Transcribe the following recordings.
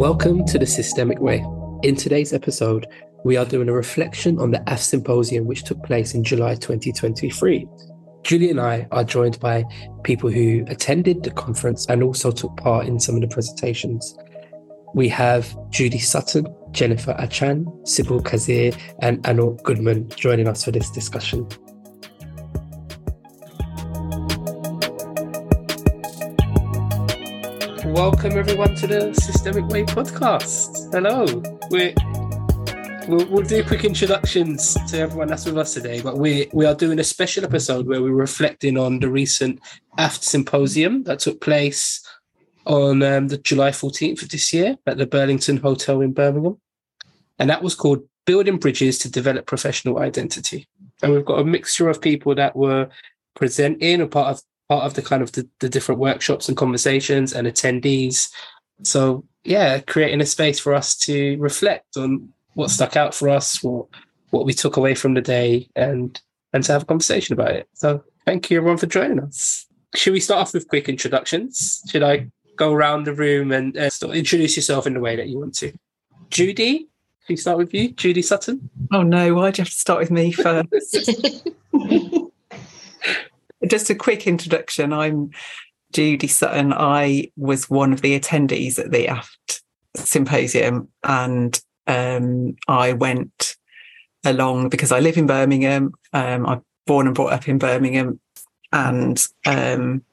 Welcome to the Systemic Way. In today's episode, we are doing a reflection on the AFT Symposium which took place in July 2023. Julie and I are joined by people who attended the conference and also took part in some of the presentations. We have Judy Sutton, Jennifer Achan, Sybil Qasir, and Anil Goodman joining us for this discussion. Welcome everyone to the Systemic Way podcast. Hello. We're We'll, we'll, do quick introductions to everyone that's with us today, but we we are doing a special episode where we're reflecting on the recent AFT symposium that took place on um, the July 14th of this year at the Burlington Hotel in Birmingham, and that was called "Building Bridges to Develop Professional Identity." And we've got a mixture of people that were presenting, a part of part of the kind of the, the different workshops and conversations and attendees. So yeah, creating a space for us to reflect on what stuck out for us, what what we took away from the day, and and to have a conversation about it. So thank you everyone for joining us. Should we start off with quick introductions? Should I go around the room and uh, introduce yourself in the way that you want to? Judy, can we start with you, Judy Sutton? Oh no, why'd you have to start with me first? Just a quick introduction. I'm Judy Sutton. I was one of the attendees at the AFT symposium, and um, I went along because I live in Birmingham. Um, I'm born and brought up in Birmingham, and um,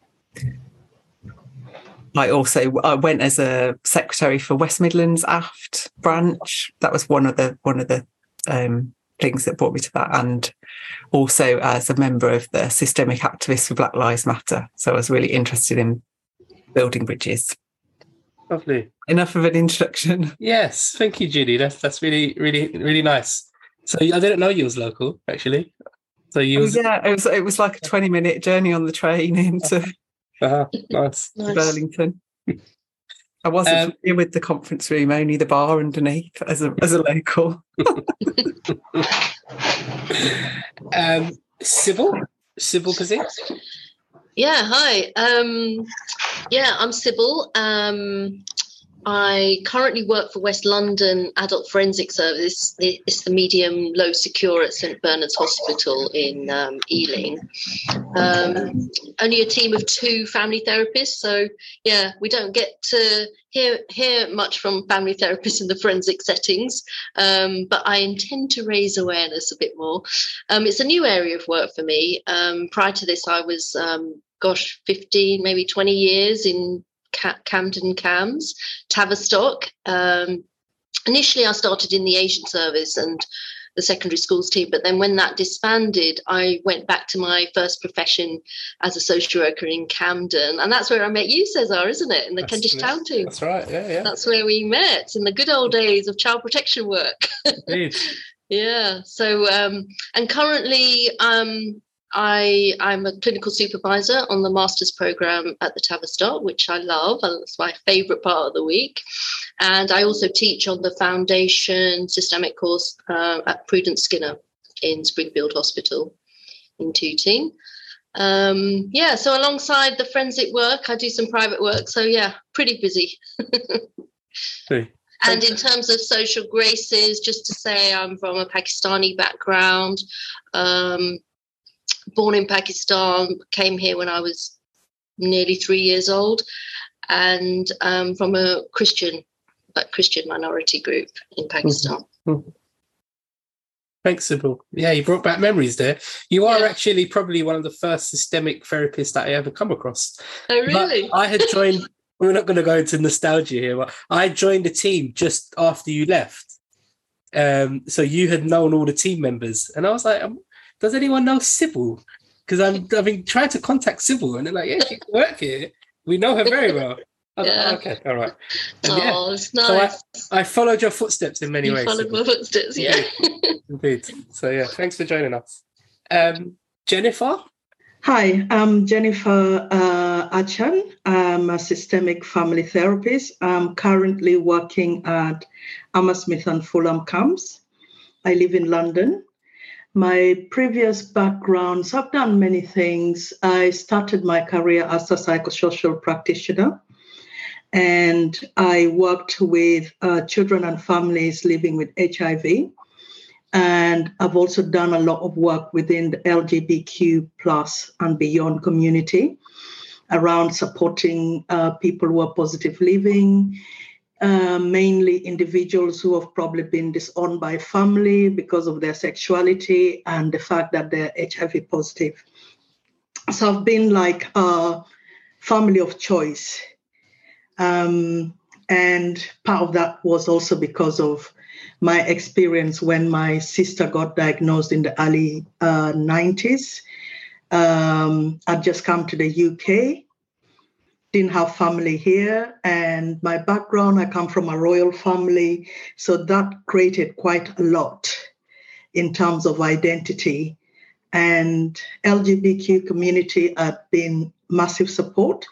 I also I went as a secretary for West Midlands AFT branch. That was one of the one of the um, things that brought me to that, and also as a member of the Systemic Activists for Black Lives Matter. So I was really interested in building bridges. Lovely. Enough of an introduction. Yes, thank you, Judy. That's that's really, really, really nice. So I didn't know you was local, actually. So you oh, was... yeah, it was it was like a twenty minute journey on the train into uh-huh. nice. Burlington. I wasn't um, familiar with the conference room, only the bar underneath as a as a local. um, Sybil, Sybil Qasir. Yeah, hi. Um, yeah, I'm Sybil. Um, I currently work for West London Adult Forensic Service. It's the medium low secure at St Bernard's Hospital in um, Ealing. Um, only a team of two family therapists, so yeah, we don't get to hear hear much from family therapists in the forensic settings. Um, but I intend to raise awareness a bit more. Um, it's a new area of work for me. Um, prior to this, I was um, gosh, 15, maybe 20 years in Camden CAMHS, Tavistock. Um, initially, I started in the Asian service and the secondary schools team, but then when that disbanded, I went back to my first profession as a social worker in Camden, and that's where I met you, Cesar, isn't it? In the that's, Kentish Town team. That's right. Yeah, yeah. That's where we met in the good old days of child protection work. Indeed. yeah. So, um, and currently, um, I, I'm a clinical supervisor on the master's program at the Tavistock, which I love. That's my favourite part of the week. And I also teach on the foundation systemic course uh, at Prudence Skinner in Springfield Hospital in Tooting. Um, yeah, so alongside the forensic work, I do some private work. So, yeah, pretty busy. hey. And in terms of social graces, just to say I'm from a Pakistani background. Um, born in Pakistan, came here when I was nearly three years old, and um, from a Christian, but Christian minority group in Pakistan. Mm-hmm. Thanks, Sybil. Yeah, you brought back memories there. You are yeah. actually probably one of the first systemic therapists that I ever come across. Oh, really? But I had joined. we're not going to go into nostalgia here, but I joined the team just after you left. Um, so you had known all the team members, and I was like, does anyone know Sybil? Because I'm I've been trying to contact Sybil, and they're like, yeah, she can work here. We know her very well. yeah. Like, okay, all right. And oh, yeah, it's nice. So I, I, followed your footsteps in many you ways. Followed my footsteps, yeah. Indeed. So yeah, thanks for joining us. Um, Jennifer. Hi, I'm Jennifer uh, Achan. I'm a systemic family therapist. I'm currently working at Hammersmith and Fulham CAMHS. I live in London my previous background, so I've done many things. I started my career as a psychosocial practitioner. And I worked with uh, children and families living with HIV. And I've also done a lot of work within the LGBTQ plus and beyond community around supporting uh, people who are positive living, uh, mainly individuals who have probably been disowned by family because of their sexuality and the fact that they're HIV positive. So I've been like a family of choice. Um, and part of that was also because of my experience when my sister got diagnosed in the early uh, 90s. Um, I'd just come to the UK, didn't have family here, and my background, I come from a royal family. So that created quite a lot in terms of identity. And LGBTQ community have been massive support.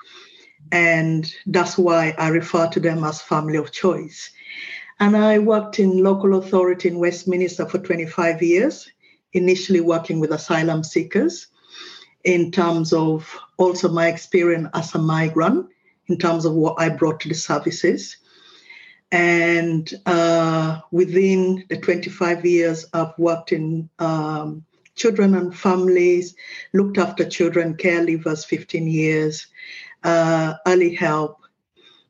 And that's why I refer to them as family of choice. And I worked in local authority in Westminster for 25 years, initially working with asylum seekers in terms of also my experience as a migrant, in terms of what I brought to the services. And uh, within the 25 years, I've worked in um, children and families, looked after children, caregivers 15 years, uh, early help,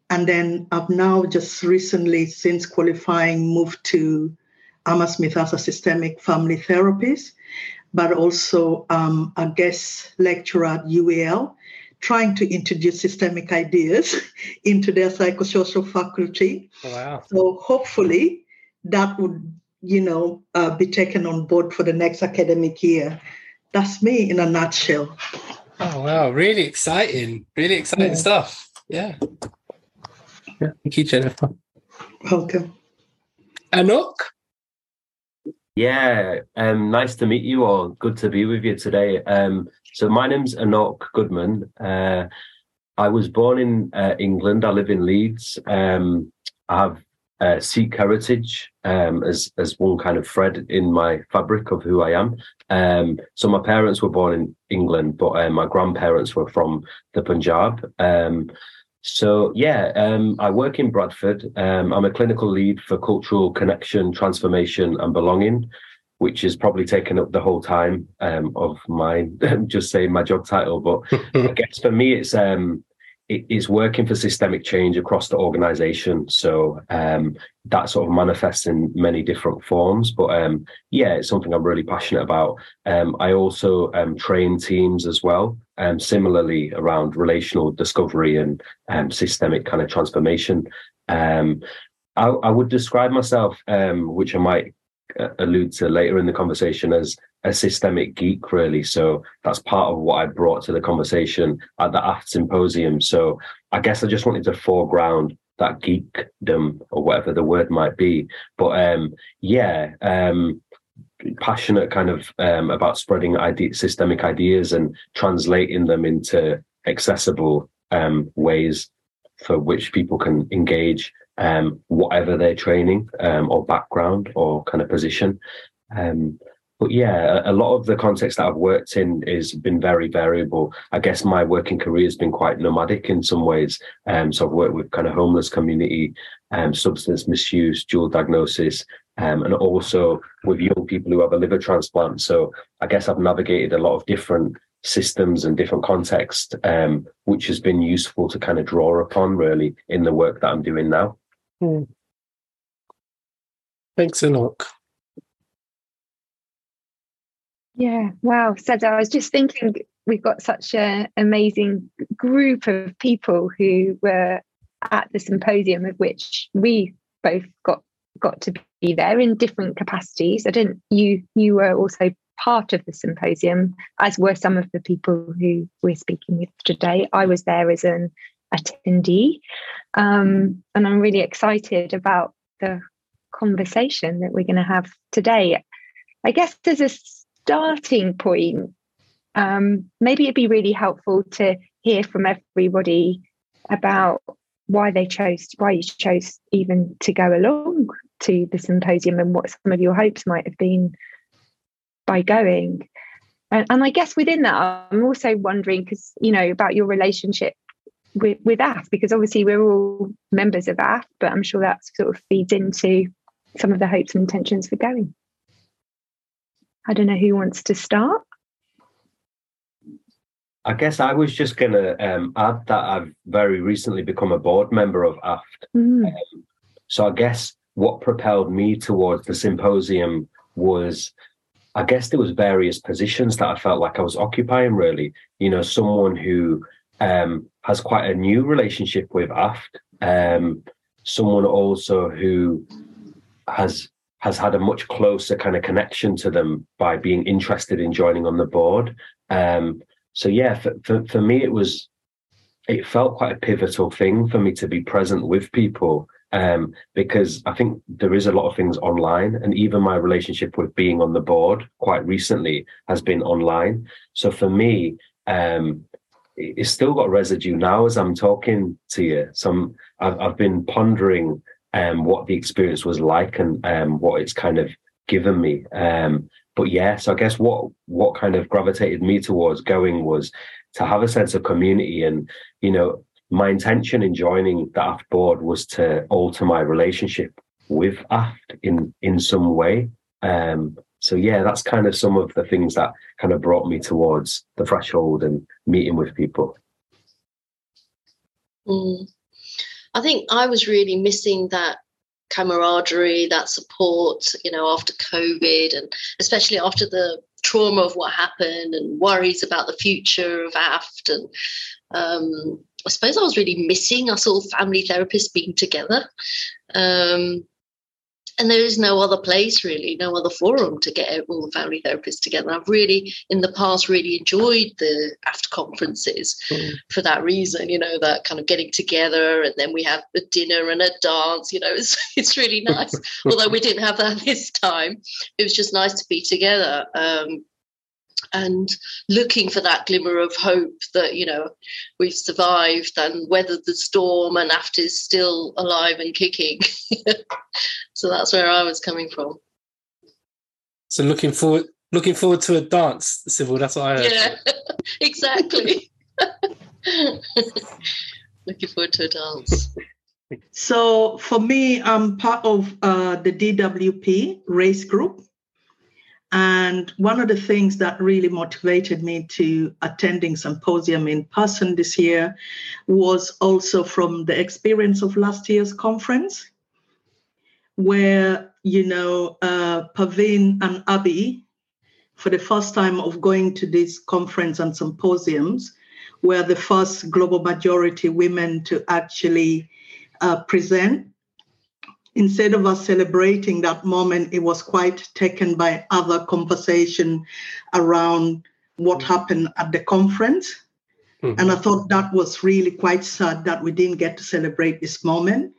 and then I've now just recently, since qualifying, moved to Hammersmith as a systemic family therapist, but also um, a guest lecturer at UAL, trying to introduce systemic ideas into their psychosocial faculty. Wow. So hopefully that would, you know, uh, be taken on board for the next academic year. That's me in a nutshell. Oh wow, really exciting. Really exciting yeah. stuff. Yeah. Yeah, thank you, Jennifer. Welcome. Anokh? Yeah, um, nice to meet you all. Good to be with you today. Um, so my name's Anokh Goodman. Uh, I was born in uh, England. I live in Leeds. Um, I have uh, Sikh heritage um, as as one kind of thread in my fabric of who I am. Um, so my parents were born in England, but uh, my grandparents were from the Punjab. So yeah, um, I work in Bradford. Um, I'm a clinical lead for cultural connection, transformation, and belonging, which is probably taken up the whole time um, of my just saying my job title. But I guess for me, it's um, is working for systemic change across the organization. So um, that sort of manifests in many different forms. But um, yeah, it's something I'm really passionate about. Um, I also um, train teams as well, um, similarly around relational discovery and um, systemic kind of transformation. I, I, would describe myself, which I might uh, allude to later in the conversation, as a systemic geek, really. So that's part of what I brought to the conversation at the AFT symposium. So I guess I just wanted to foreground that geekdom or whatever the word might be. But um, yeah, um, passionate kind of um, about spreading idea, systemic ideas and translating them into accessible um, ways for which people can engage um, whatever their training um, or background or kind of position. Um, but yeah, a, lot of the context that I've worked in has been very variable. I guess my working career has been quite nomadic in some ways. Um, so I've worked with kind of homeless community, um, substance misuse, dual diagnosis, um, and also with young people who have a liver transplant. So I guess I've navigated a lot of different systems and different contexts, um, which has been useful to kind of draw upon really in the work that I'm doing now. Hmm. Thanks, Anokh. Yeah, wow. So I was just thinking we've got such an amazing group of people who were at the symposium of which we both got got to be there in different capacities. I didn't you you were also part of the symposium, as were some of the people who we're speaking with today. I was there as an attendee. Um, and I'm really excited about the conversation that we're going to have today. I guess there's a starting point, um, maybe it'd be really helpful to hear from everybody about why they chose, why you chose even to go along to the symposium and what some of your hopes might have been by going. And, and I guess within that, I'm also wondering because, you know, about your relationship with, with AF because obviously we're all members of AF, but I'm sure that sort of feeds into some of the hopes and intentions for going. I don't know who wants to start. I guess I was just going to um, add that I've very recently become a board member of AFT. Mm. Um, so I guess what propelled me towards the symposium was, I guess there was various positions that I felt like I was occupying. Really, you know, someone who um, has quite a new relationship with AFT, um, someone also who has has had a much closer kind of connection to them by being interested in joining on the board. Um, so yeah, for, for, for me, it was, it felt quite a pivotal thing for me to be present with people um, because I think there is a lot of things online, and even my relationship with being on the board quite recently has been online. So for me, um, it's still got residue now as I'm talking to you. Some I've, I've been pondering um, what the experience was like and um, what it's kind of given me. Um, but yeah, so I guess what what kind of gravitated me towards going was to have a sense of community, and you know, my intention in joining the AFT board was to alter my relationship with AFT in in some way. Um, so yeah, that's kind of some of the things that kind of brought me towards the threshold and meeting with people. Mm. I think I was really missing that camaraderie, that support, you know, after COVID and especially after the trauma of what happened and worries about the future of AFT. And um, I suppose I was really missing us all family therapists being together. Um, and there is no other place really no other forum to get all the family therapists together. I've really in the past really enjoyed the after conferences mm. for that reason you know that kind of getting together and then we have a dinner and a dance you know it's, it's really nice. Although we didn't have that this time it was just nice to be together. Um, and looking for that glimmer of hope that you know we've survived and weathered the storm and AFT is still alive and kicking. So that's where i was coming from. So looking forward looking forward to a dance Sybil that's what i heard. Yeah exactly. Looking forward to a dance. So for me i'm part of uh, the dwp race group and one of the things that really motivated me to attending symposium in person this year was also from the experience of last year's conference, where, you know, uh, Parveen and Abby, for the first time of going to this conference and symposiums, were the first global majority women to actually uh, present instead of us celebrating that moment, it was quite taken by other conversation around what mm-hmm. happened at the conference. Mm-hmm. And I thought that was really quite sad that we didn't get to celebrate this moment.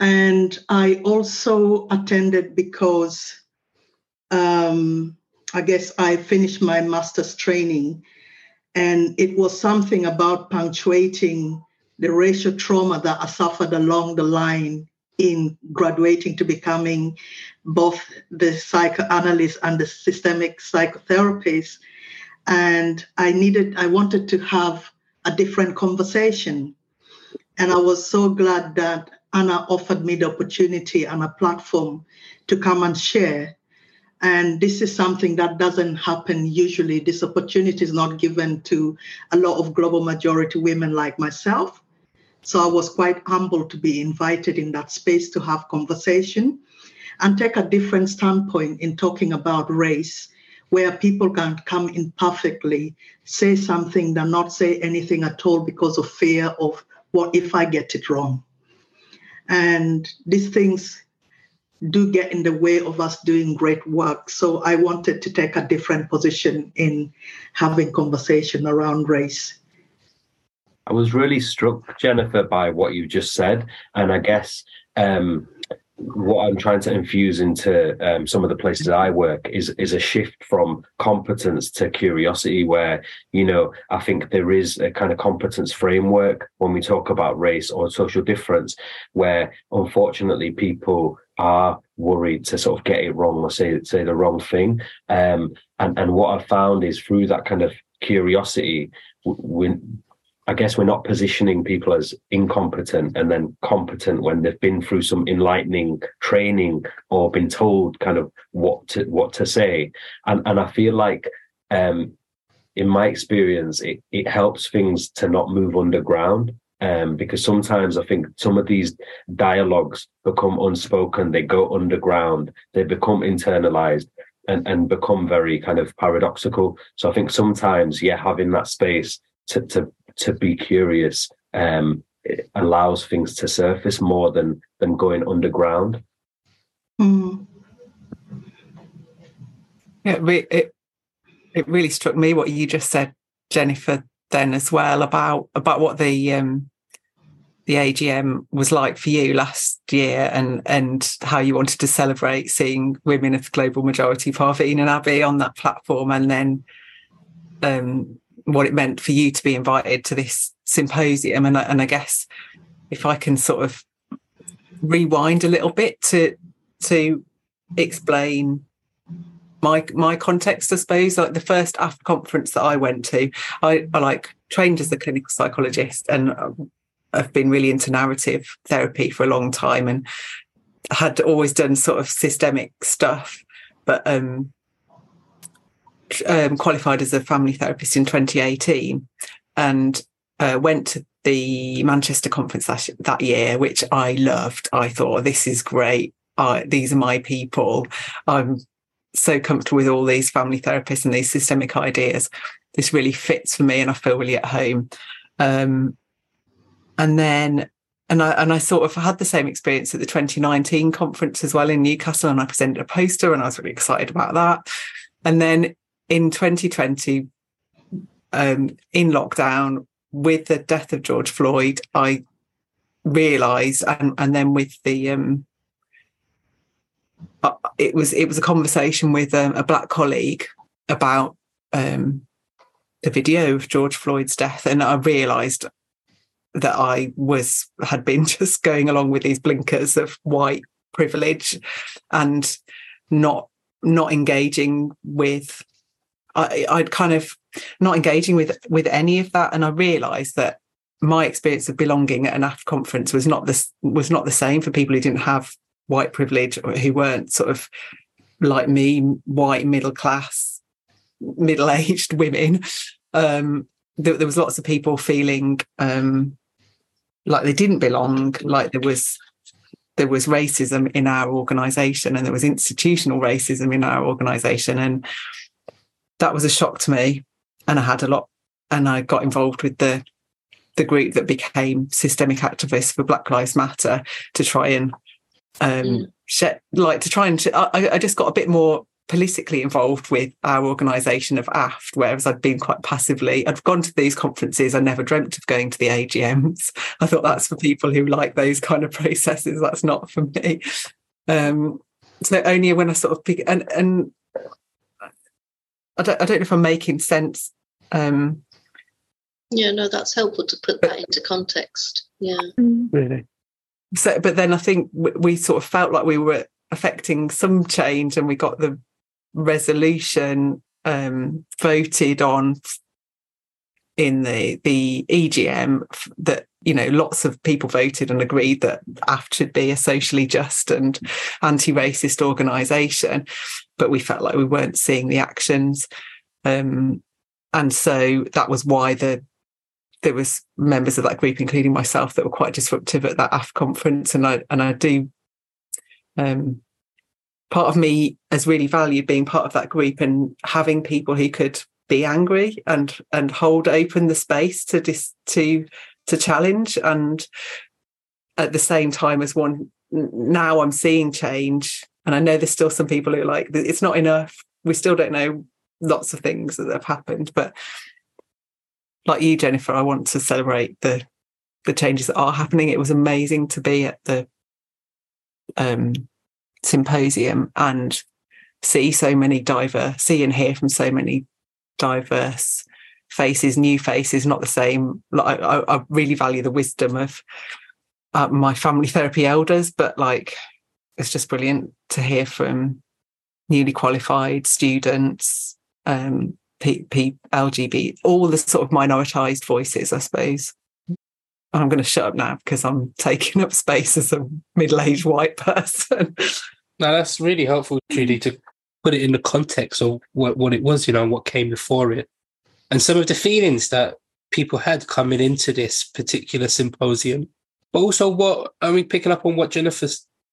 And I also attended because um, I guess I finished my master's training, and it was something about punctuating the racial trauma that I suffered along the line in graduating to becoming both the psychoanalyst and the systemic psychotherapist. And I needed, I wanted to have a different conversation. And I was so glad that Anna offered me the opportunity and a platform to come and share. And this is something that doesn't happen usually. This opportunity is not given to a lot of global majority women like myself. So I was quite humbled to be invited in that space to have conversation and take a different standpoint in talking about race, where people can come in perfectly, say something, and not say anything at all because of fear of what if I get it wrong. And these things do get in the way of us doing great work. So I wanted to take a different position in having conversation around race. I was really struck, Jennifer, by what you just said, and I guess um, what I'm trying to infuse into um, some of the places I work is is a shift from competence to curiosity. Where you know, I think there is a kind of competence framework when we talk about race or social difference, where unfortunately people are worried to sort of get it wrong or say say the wrong thing. Um, and and what I've found is through that kind of curiosity, when I guess we're not positioning people as incompetent and then competent when they've been through some enlightening training or been told kind of what to what to say. And and I feel like um, in my experience, it, it helps things to not move underground. Um, because sometimes I think some of these dialogues become unspoken, they go underground, they become internalized and, and become very kind of paradoxical. So I think sometimes, yeah, having that space to to to be curious um, allows things to surface more than than going underground. Mm. Yeah, it it really struck me what you just said, Jennifer, then as well about about what the um, the AGM was like for you last year and and how you wanted to celebrate seeing women of the global majority, Parveen and Abby, on that platform, and then um, what it meant for you to be invited to this symposium. And and I guess if I can sort of rewind a little bit to to explain my my context, I suppose. Like the first AFT conference that I went to, I, I like trained as a clinical psychologist and I've been really into narrative therapy for a long time and had always done sort of systemic stuff, but um, um, qualified as a family therapist in 2018 and uh, went to the Manchester conference that, that year, which I loved. I thought, this is great. I, these are my people. I'm so comfortable with all these family therapists and these systemic ideas. This really fits for me, and I feel really at home. Um, and then, and I and I sort of had the same experience at the 2019 conference as well in Newcastle, and I presented a poster, and I was really excited about that. And then in 2020, um, in lockdown, with the death of George Floyd, I realised, and and then with the um, uh, it was it was a conversation with um, a black colleague about um, the video of George Floyd's death, and I realised that I was had been just going along with these blinkers of white privilege and not not engaging with I, I'd kind of not engaging with with any of that, and I realised that my experience of belonging at an AFT conference was not this was not the same for people who didn't have white privilege or who weren't sort of like me, white middle class, middle aged women. Um, there, there, was lots of people feeling um, like they didn't belong, like there was there was racism in our organisation and there was institutional racism in our organisation, and that was a shock to me. And I had a lot, and I got involved with the the group that became systemic activists for Black Lives Matter to try and um, mm. shed, like to try and I, I just got a bit more politically involved with our organisation of AFT, whereas I'd been quite passively. I'd gone to these conferences. I never dreamt of going to the AGMs. I thought that's for people who like those kind of processes. That's not for me. Um, so only when I sort of pick and and I don't I don't know if I'm making sense. Um, yeah, no, that's helpful to put that into context. Yeah, really so but then i think we, we sort of felt like we were affecting some change and we got the resolution um, voted on in the the EGM that you know lots of people voted and agreed that AFT should be a socially just and anti-racist organisation, but we felt like we weren't seeing the actions, um, and so that was why the there was members of that group, including myself, that were quite disruptive at that AF conference. And I and I do um, part of me has really valued being part of that group and having people who could be angry and and hold open the space to dis, to to challenge and at the same time as one now I'm seeing change and I know there's still some people who are like it's not enough we still don't know lots of things that have happened but like you, Jennifer, I want to celebrate the the changes that are happening. It was amazing to be at the um, symposium and see so many diverse, see and hear from so many diverse faces, new faces, not the same. Like I, I really value the wisdom of uh, my family therapy elders, but like it's just brilliant to hear from newly qualified students, um, P, P, LGBT, all the sort of minoritized voices, I suppose. I'm going to shut up now because I'm taking up space as a middle-aged white person. Now that's really helpful, Judy, to put it in the context of what, what it was, you know, and what came before it. And some of the feelings that people had coming into this particular symposium. But also what I mean, picking up on what Jennifer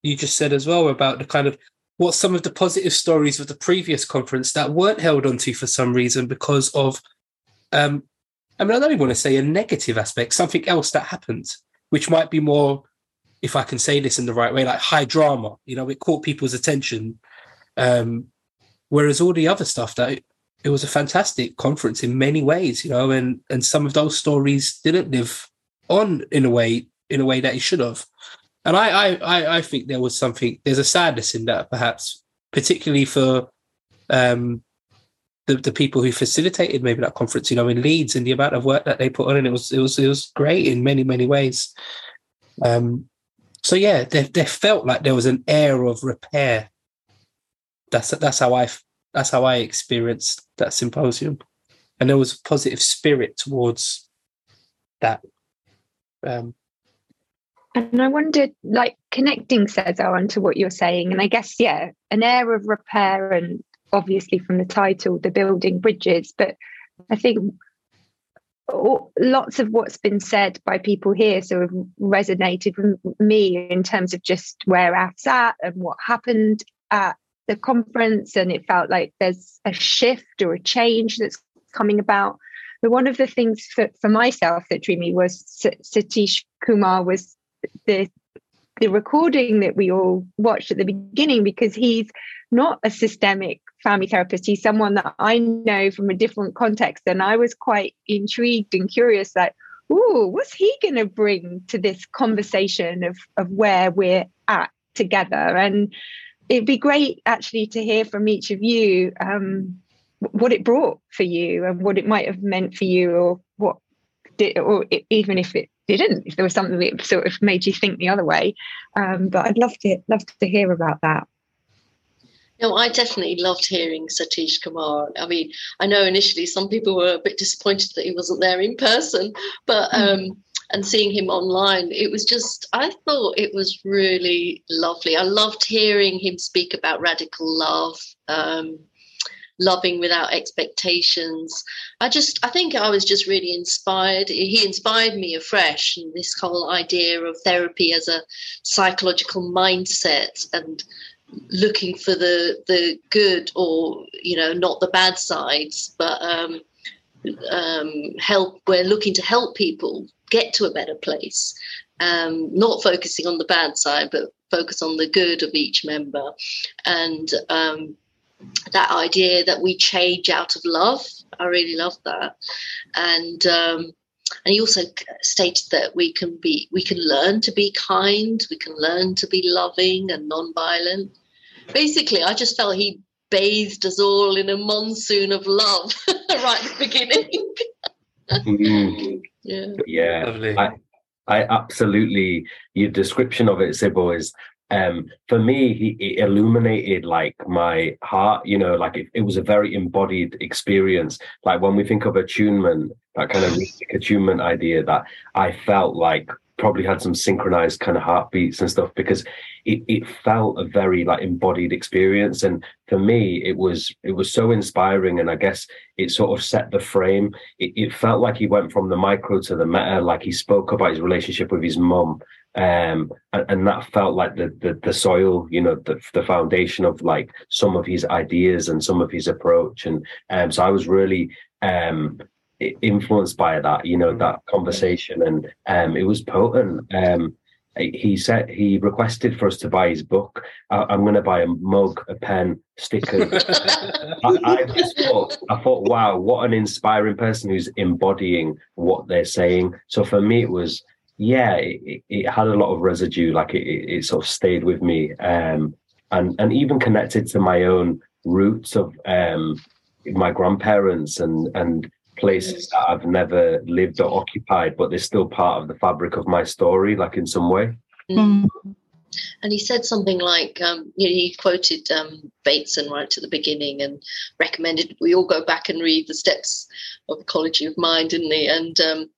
you just said as well about the kind of what some of the positive stories of the previous conference that weren't held onto for some reason because of um I mean I don't even want to say a negative aspect, something else that happened, which might be more if I can say this in the right way, like high drama. You know, it caught people's attention. Um, whereas all the other stuff that it was a fantastic conference in many ways, you know, and and some of those stories didn't live on in a way in a way that it should have. And I I I think there was something there's a sadness in that perhaps, particularly for um the, the people who facilitated maybe that conference, you know, in Leeds and the amount of work that they put on, and it was it was it was great in many many ways. Um, so yeah, there felt like there was an air of repair. That's that's how I that's how I experienced that symposium, and there was a positive spirit towards that. Um, and I wondered, like connecting Cesar onto what you're saying, and I guess yeah, an air of repair, and obviously from the title, the building bridges. But I think lots of what's been said by people here sort of resonated with me in terms of just where I sat and what happened at the conference. And it felt like there's a shift or a change that's coming about. But one of the things for, for myself that drew me was Satish Kumar was the the recording that we all watched at the beginning because he's not a systemic family therapist. He's someone that I know from a different context. And I was quite intrigued and curious, like, ooh, what's he going to bring to this conversation of, of where we're at together? And it'd be great actually to hear from each of you um, what it brought for you and what it might have meant for you or what did, or even if it didn't, if there was something that sort of made you think the other way. Um, but I'd love to love to hear about that. No, I definitely loved hearing Satish Kumar. I mean, I know initially some people were a bit disappointed that he wasn't there in person, but hmm. um, and seeing him online, it was just I thought it was really lovely. I loved hearing him speak about radical love, um, loving without expectations. I just I think I was just really inspired. He inspired me afresh, and this whole idea of therapy as a psychological mindset and looking for the the good or you know not the bad sides but um, um, help we're looking to help people get to a better place. Um, not focusing on the bad side but focus on the good of each member. And um, that idea that we change out of love i really love that. And um, and he also stated that we can be we can learn to be kind we can learn to be loving and non-violent. Basically i just felt he bathed us all in a monsoon of love right at the beginning. Mm. yeah. Yeah. I, I absolutely your description of it Sybil is um for me he it illuminated like my heart you know like it, it was a very embodied experience. Like when we think of attunement that kind of attunement idea that i felt like probably had some synchronized kind of heartbeats and stuff because it, it felt a very like embodied experience. And for me it was it was so inspiring. And i guess it sort of set the frame. It, it felt like he went from the micro to the meta like he spoke about his relationship with his mum. Um, and, and, that felt like the, the, the soil, you know, the, the foundation of like some of his ideas and some of his approach, and um, so I was really um, influenced by that, you know, that conversation, and um, it was potent. Um, he said he requested for us to buy his book. I, am going to buy a mug, a pen, stickers. I, I, just thought, I thought, wow, what an inspiring person who's embodying what they're saying. So for me, it was yeah, it, it, had a lot of residue. Like it, it, sort of stayed with me, um, and and even connected to my own roots of um, my grandparents and and places that I've never lived or occupied, but they're still part of the fabric of my story, like in some way. Mm. and he said something like, um, you know, he quoted um, Bateson right at the beginning and recommended we all go back and read the steps of ecology of mind, didn't he? And um,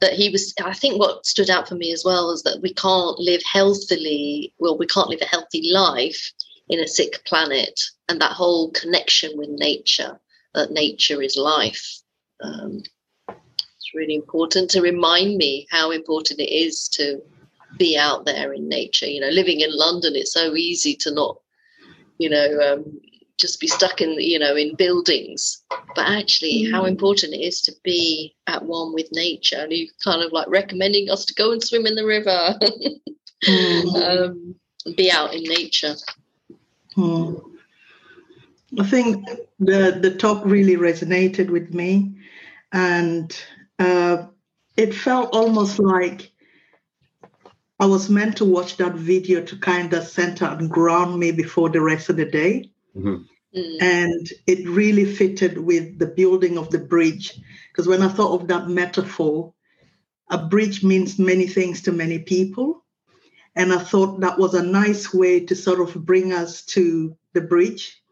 that he was, I think what stood out for me as well is that we can't live healthily, well, we can't live a healthy life in a sick planet, and that whole connection with nature, that nature is life. Um, it's really important to remind me how important it is to be out there in nature. You know, living in London, it's so easy to not, you know, um, just be stuck in, you know, in buildings. But actually, mm. how important it is to be at one with nature. And you kind of like recommending us to go and swim in the river, mm. um, be out in nature. Hmm. I think the the talk really resonated with me, and uh, it felt almost like I was meant to watch that video to kind of center and ground me before the rest of the day. Mm-hmm. Mm. And it really fitted with the building of the bridge. Because when I thought of that metaphor, a bridge means many things to many people. And I thought that was a nice way to sort of bring us to the bridge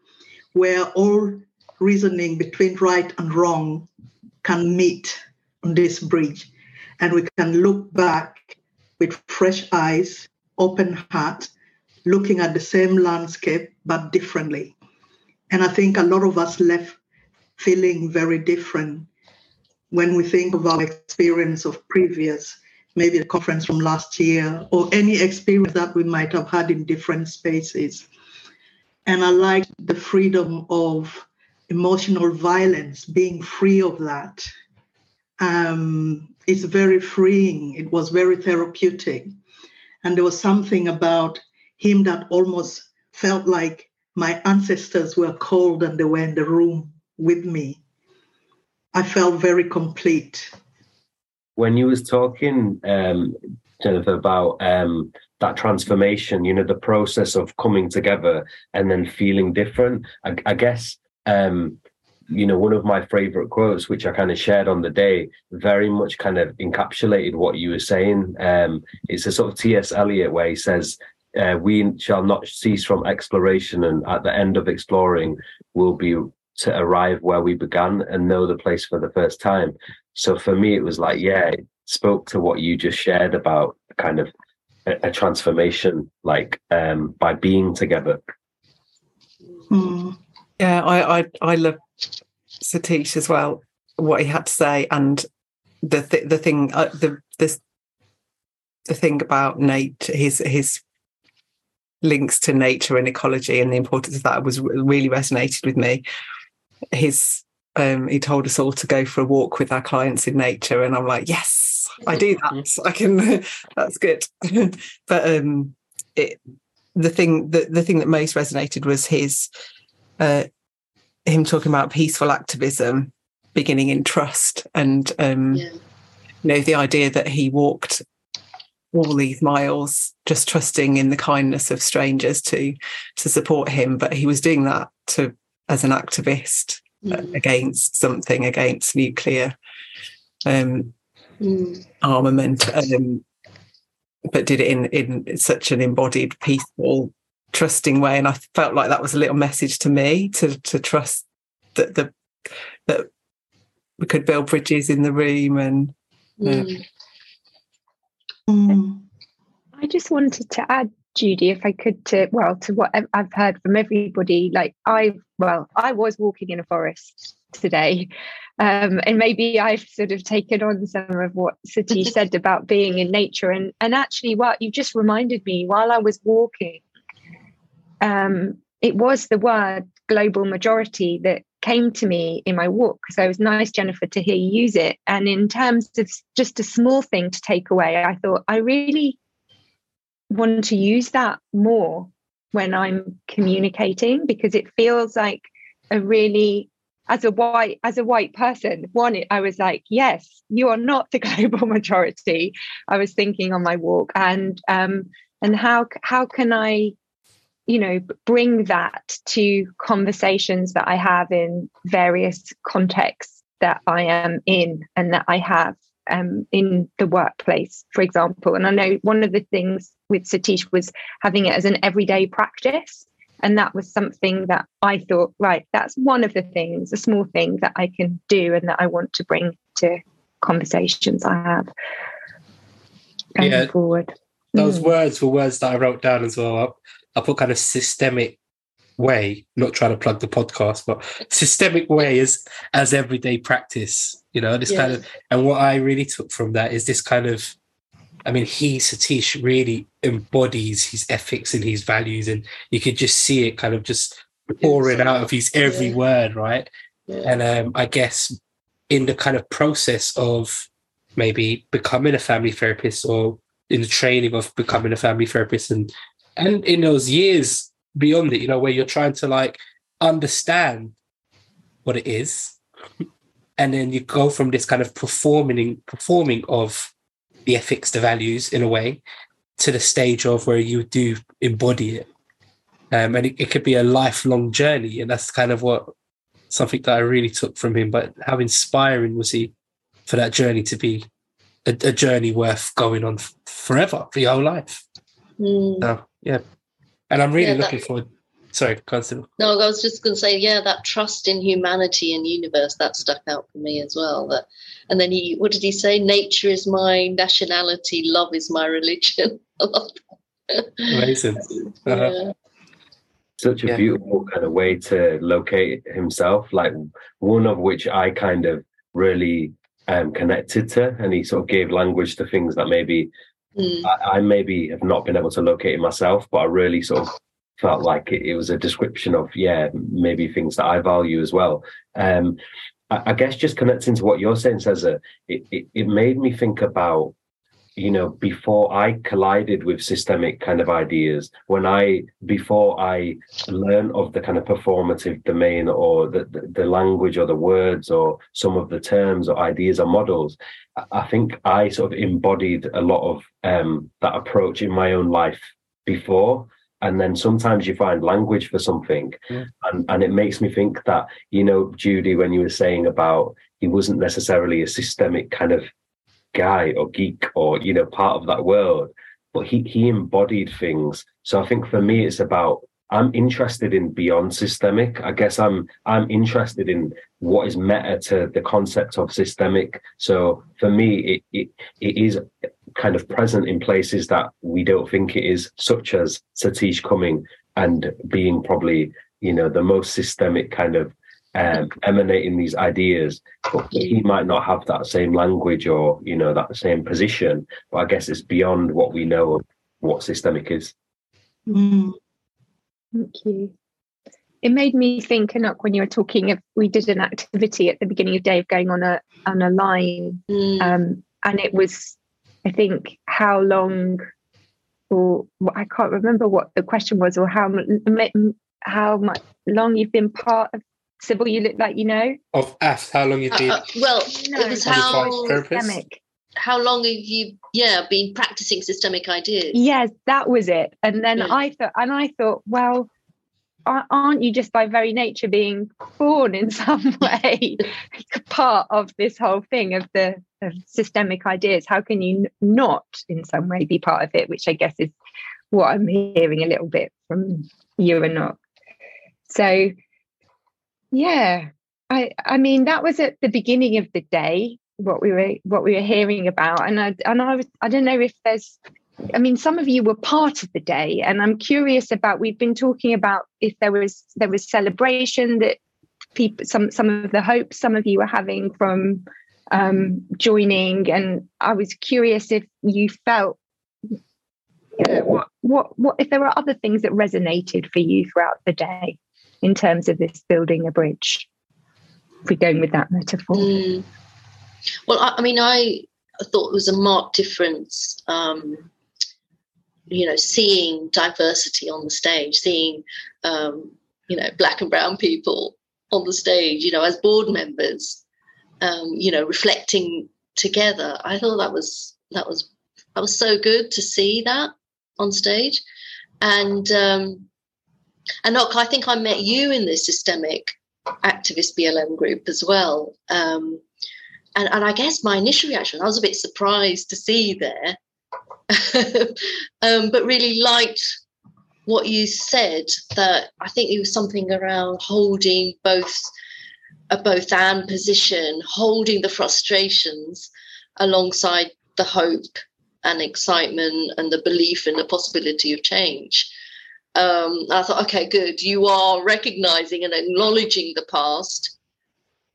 where all reasoning between right and wrong can meet on this bridge. And we can look back with fresh eyes, open heart, looking at the same landscape but differently. And I think a lot of us left feeling very different when we think of our experience of previous maybe a conference from last year or any experience that we might have had in different spaces. And I like the freedom of emotional violence, being free of that. Um, it's very freeing. It was very therapeutic. And there was something about him that almost felt like my ancestors were called and they were in the room with me. I felt very complete when you was talking, um, Jennifer, about um, that transformation, you know, the process of coming together and then feeling different. I, I guess, um, you know, one of my favorite quotes, which I kind of shared on the day, very much kind of encapsulated what you were saying. Um, it's a sort of T.S. Eliot where he says, uh, "We shall not cease from exploration, and at the end of exploring, we'll be to arrive where we began and know the place for the first time." So for me, it was like, yeah, it spoke to what you just shared about kind of a, a transformation, like um, by being together. Mm. Yeah, I, I I love Satish as well. What he had to say, and the th- the thing, uh, the this the thing about Nate, his his links to nature and ecology and the importance of that was really resonated with me. His um, he told us all to go for a walk with our clients in nature, and I'm like, yes, I do that. I can. that's good. but um, it, the thing, the, the thing that most resonated was his, uh, him talking about peaceful activism, beginning in trust, and um, yeah. you know the idea that he walked all these miles just trusting in the kindness of strangers to to support him but he was doing that to as an activist mm. against something, against nuclear um, mm. armament, um, but did it in, in such an embodied, peaceful, trusting way. And I felt like that was a little message to me to to trust that the that we could build bridges in the room and. Mm. Mm. I just wanted to add Judy, if I could, to well, to what I've heard from everybody. Like I, well, I was walking in a forest today, um, and maybe I've sort of taken on some of what Sati said about being in nature, and and actually, what you just reminded me while I was walking, um, it was the word global majority that came to me in my walk. So it was nice, Jennifer, to hear you use it. And in terms of just a small thing to take away, I thought I really want to use that more when I'm communicating because it feels like a really as a white as a white person one i was like yes you are not the global majority i was thinking on my walk and um and how how can i you know bring that to conversations that i have in various contexts that i am in and that i have um, in the workplace, for example. And I know one of the things with Satish was having it as an everyday practice. And that was something that I thought, right, that's one of the things, a small thing that I can do and that I want to bring to conversations I have going yeah, forward. Those mm. words were words that I wrote down as well. I, put kind of systemic way, not trying to plug the podcast, but systemic way is as everyday practice, you know, this yeah. kind of, and what I really took from that is this kind of, I mean, he, Satish, really embodies his ethics and his values, and you could just see it kind of just pouring out of his every yeah. word, right? Yeah. And um, I guess in the kind of process of maybe becoming a family therapist or in the training of becoming a family therapist and and in those years beyond it, you know, where you're trying to like understand what it is. And then you go from this kind of performing performing of the ethics, the values in a way, to the stage of where you do embody it. Um, and it, it could be a lifelong journey. And that's kind of what something that I really took from him. But how inspiring was he for that journey to be a, a journey worth going on forever for your whole life? Mm. So, yeah, and I'm really yeah, looking that, forward. Sorry, Constable. No, I was just going to say, yeah, that trust in humanity and universe that stuck out for me as well. That, and then he, what did he say? Nature is my nationality, love is my religion. I love that. Amazing. Uh-huh. Yeah. Such a yeah. beautiful kind of way to locate himself. Like one of which I kind of really um, connected to, and he sort of gave language to things that maybe Mm. I, I, maybe have not been able to locate it myself, but I really sort of felt like it, it was a description of, yeah, maybe things that I value as well. Um, I, I, guess just connecting to what you're saying, Cesar, it, it, it made me think about you know before i collided with systemic kind of ideas when i before i learned of the kind of performative domain or the, the, the language or the words or some of the terms or ideas or models I think I sort of embodied a lot of um, that approach in my own life before. And then sometimes you find language for something. Yeah. And, and it makes me think that, you know, Judy, when you were saying about he wasn't necessarily a systemic kind of guy or geek or, you know, part of that world, but he, he embodied things. So I think for me, it's about I'm interested in beyond systemic. I guess I'm I'm interested in what is meta to the concept of systemic. So for me, it it, it is kind of present in places that we don't think it is, such as Satish coming and being probably you know the most systemic kind of um, emanating these ideas, but he might not have that same language or you know that same position. But I guess it's beyond what we know of what systemic is. Mm. Thank you. It made me think, Anokh, when you were talking of we did an activity at the beginning of day of going on a on a line, mm. um, and it was, I think, how long, or I can't remember what the question was, or how how much long you've been part of Sybil. You look like you know of us. How long you've been? Uh, uh, well, no, it was how systemic how long have you yeah been practicing systemic ideas yes that was it and then yeah. i thought and i thought well aren't you just by very nature being born in some way part of this whole thing of the of systemic ideas how can you not in some way be part of it which i guess is what i'm hearing a little bit from you and not so yeah. I i mean that was at the beginning of the day what we were what we were hearing about and I and I was I don't know if there's I mean some of you were part of the day and I'm curious about we've been talking about if there was there was celebration that people some some of the hopes some of you were having from um, joining and I was curious if you felt what what what if there were other things that resonated for you throughout the day in terms of this building a bridge if we're going with that metaphor mm. Well, I, I mean, I thought it was a marked difference. Um, you know, seeing diversity on the stage, seeing um, you know black and brown people on the stage, you know, as board members, um, you know, reflecting together. I thought that was that was that was so good to see that on stage, and um, and look, I think I met you in the systemic activist BLM group as well. Um, and and I guess my initial reaction, I was a bit surprised to see there, um, but really liked what you said. That I think it was something around holding both a both and position, holding the frustrations alongside the hope and excitement and the belief in the possibility of change. Um, I thought, okay, good. You are recognizing and acknowledging the past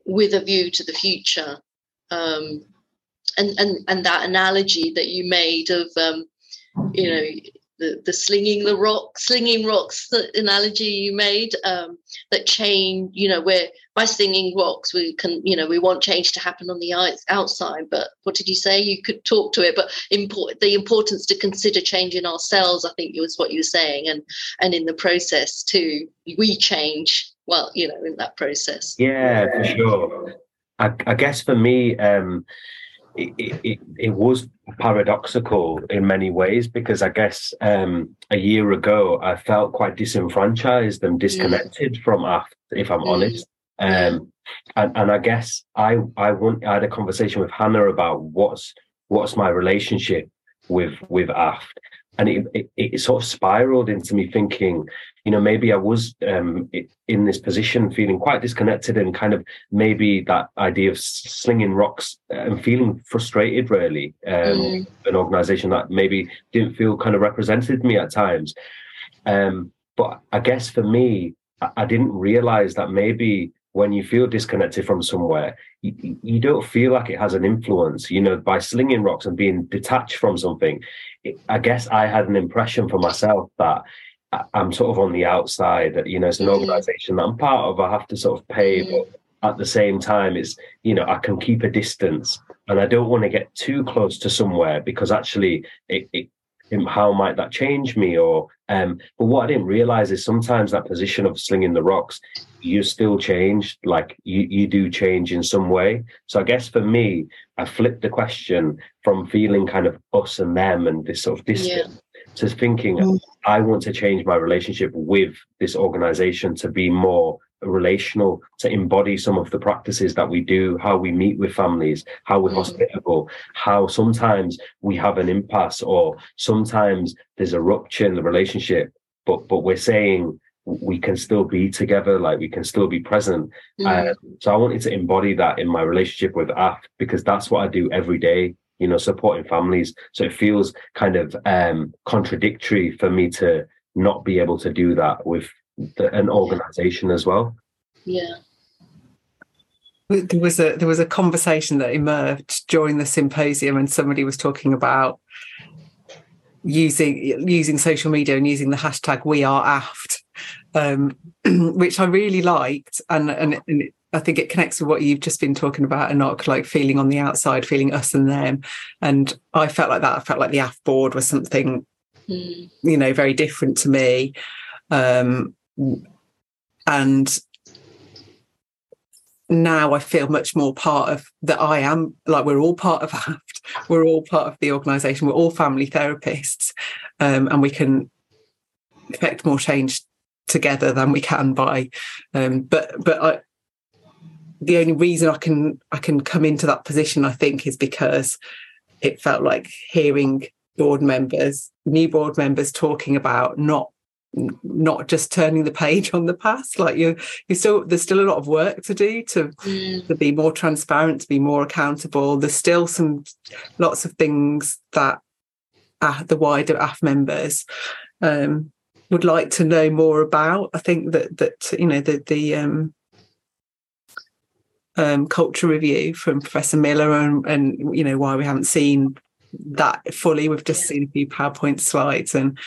with a view to the future. Um, and, and, and that analogy that you made of, um, you know, the, the slinging the rock, slinging rocks analogy you made, um, that change, you know, where by slinging rocks, we can, you know, we want change to happen on the outside. But what did you say? You could talk to it, but import, the importance to consider change in ourselves, I think it was what you were saying. And, and in the process too, we change, well, you know, in that process. Yeah, for sure. I, I guess for me, um, it, it, it was paradoxical in many ways because I guess um, a year ago I felt quite disenfranchised and disconnected mm. from AFT, if I'm mm. honest. Um, and, and I guess I I want I had a conversation with Hannah about what's what's my relationship with with AFT, and it, it, it sort of spiraled into me thinking, you know, maybe I was um, in this position feeling quite disconnected and kind of maybe that idea of slinging rocks and feeling frustrated, really. Um, mm. An organization that maybe didn't feel kind of represented me at times. Um, but I guess for me, I, I didn't realize that maybe when you feel disconnected from somewhere, you, you, don't feel like it has an influence. You know, by slinging rocks and being detached from something, I guess I had an impression for myself that I'm sort of on the outside. That you know, it's an mm. organization that I'm part of. I have to sort of pay, mm. but at the same time, it's you know I can keep a distance, and I don't want to get too close to somewhere because actually it, it how might that change me or um but what i didn't realize is sometimes that position of slinging the rocks you still change like you you do change in some way so i guess for me i flipped the question from feeling kind of us and them and this sort of distance yeah. to thinking mm. i want to change my relationship with this organization to be more relational to embody some of the practices that we do how we meet with families how we're mm. hospitable how sometimes we have an impasse or sometimes there's a rupture in the relationship but but we're saying we can still be together like we can still be present mm. uh, so i wanted to embody that in my relationship with AF because that's what i do every day you know supporting families so it feels kind of um contradictory for me to not be able to do that with the, an organization as well. Yeah. There was a there was a conversation that emerged during the symposium, and somebody was talking about using using social media and using the hashtag We Are Aft, um, which I really liked, and and, and I think it connects with what you've just been talking about, Anokh, like feeling on the outside, feeling us and them. And I felt like that. I felt like the AFT board was something, mm. you know, very different to me. Um, and now I feel much more part of that. I am like we're all part of AFT. We're all part of the organisation. We're all family therapists, um, and we can affect more change together than we can by. Um, but but I, the only reason I can I can come into that position, I think, is because it felt like hearing board members, new board members, talking about not not just turning the page on the past like you you still there's still a lot of work to do to mm. to be more transparent to be more accountable. There's still some lots of things that uh, the wider AF members um, would like to know more about. I think that that you know the the um, um, culture review from professor miller and and you know why we haven't seen that fully. We've just seen a few powerpoint slides and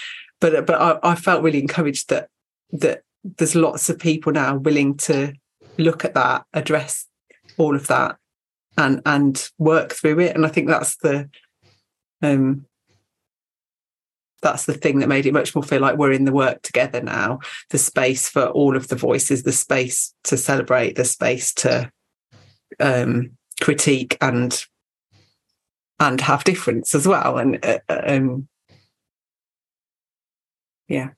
but but I, I felt really encouraged that that there's lots of people now willing to look at that, address all of that, and and work through it. And I think that's the um that's the thing that made it much more feel like we're in the work together now. The space for all of the voices, the space to celebrate, the space to um, critique and and have difference as well. And uh, um, yeah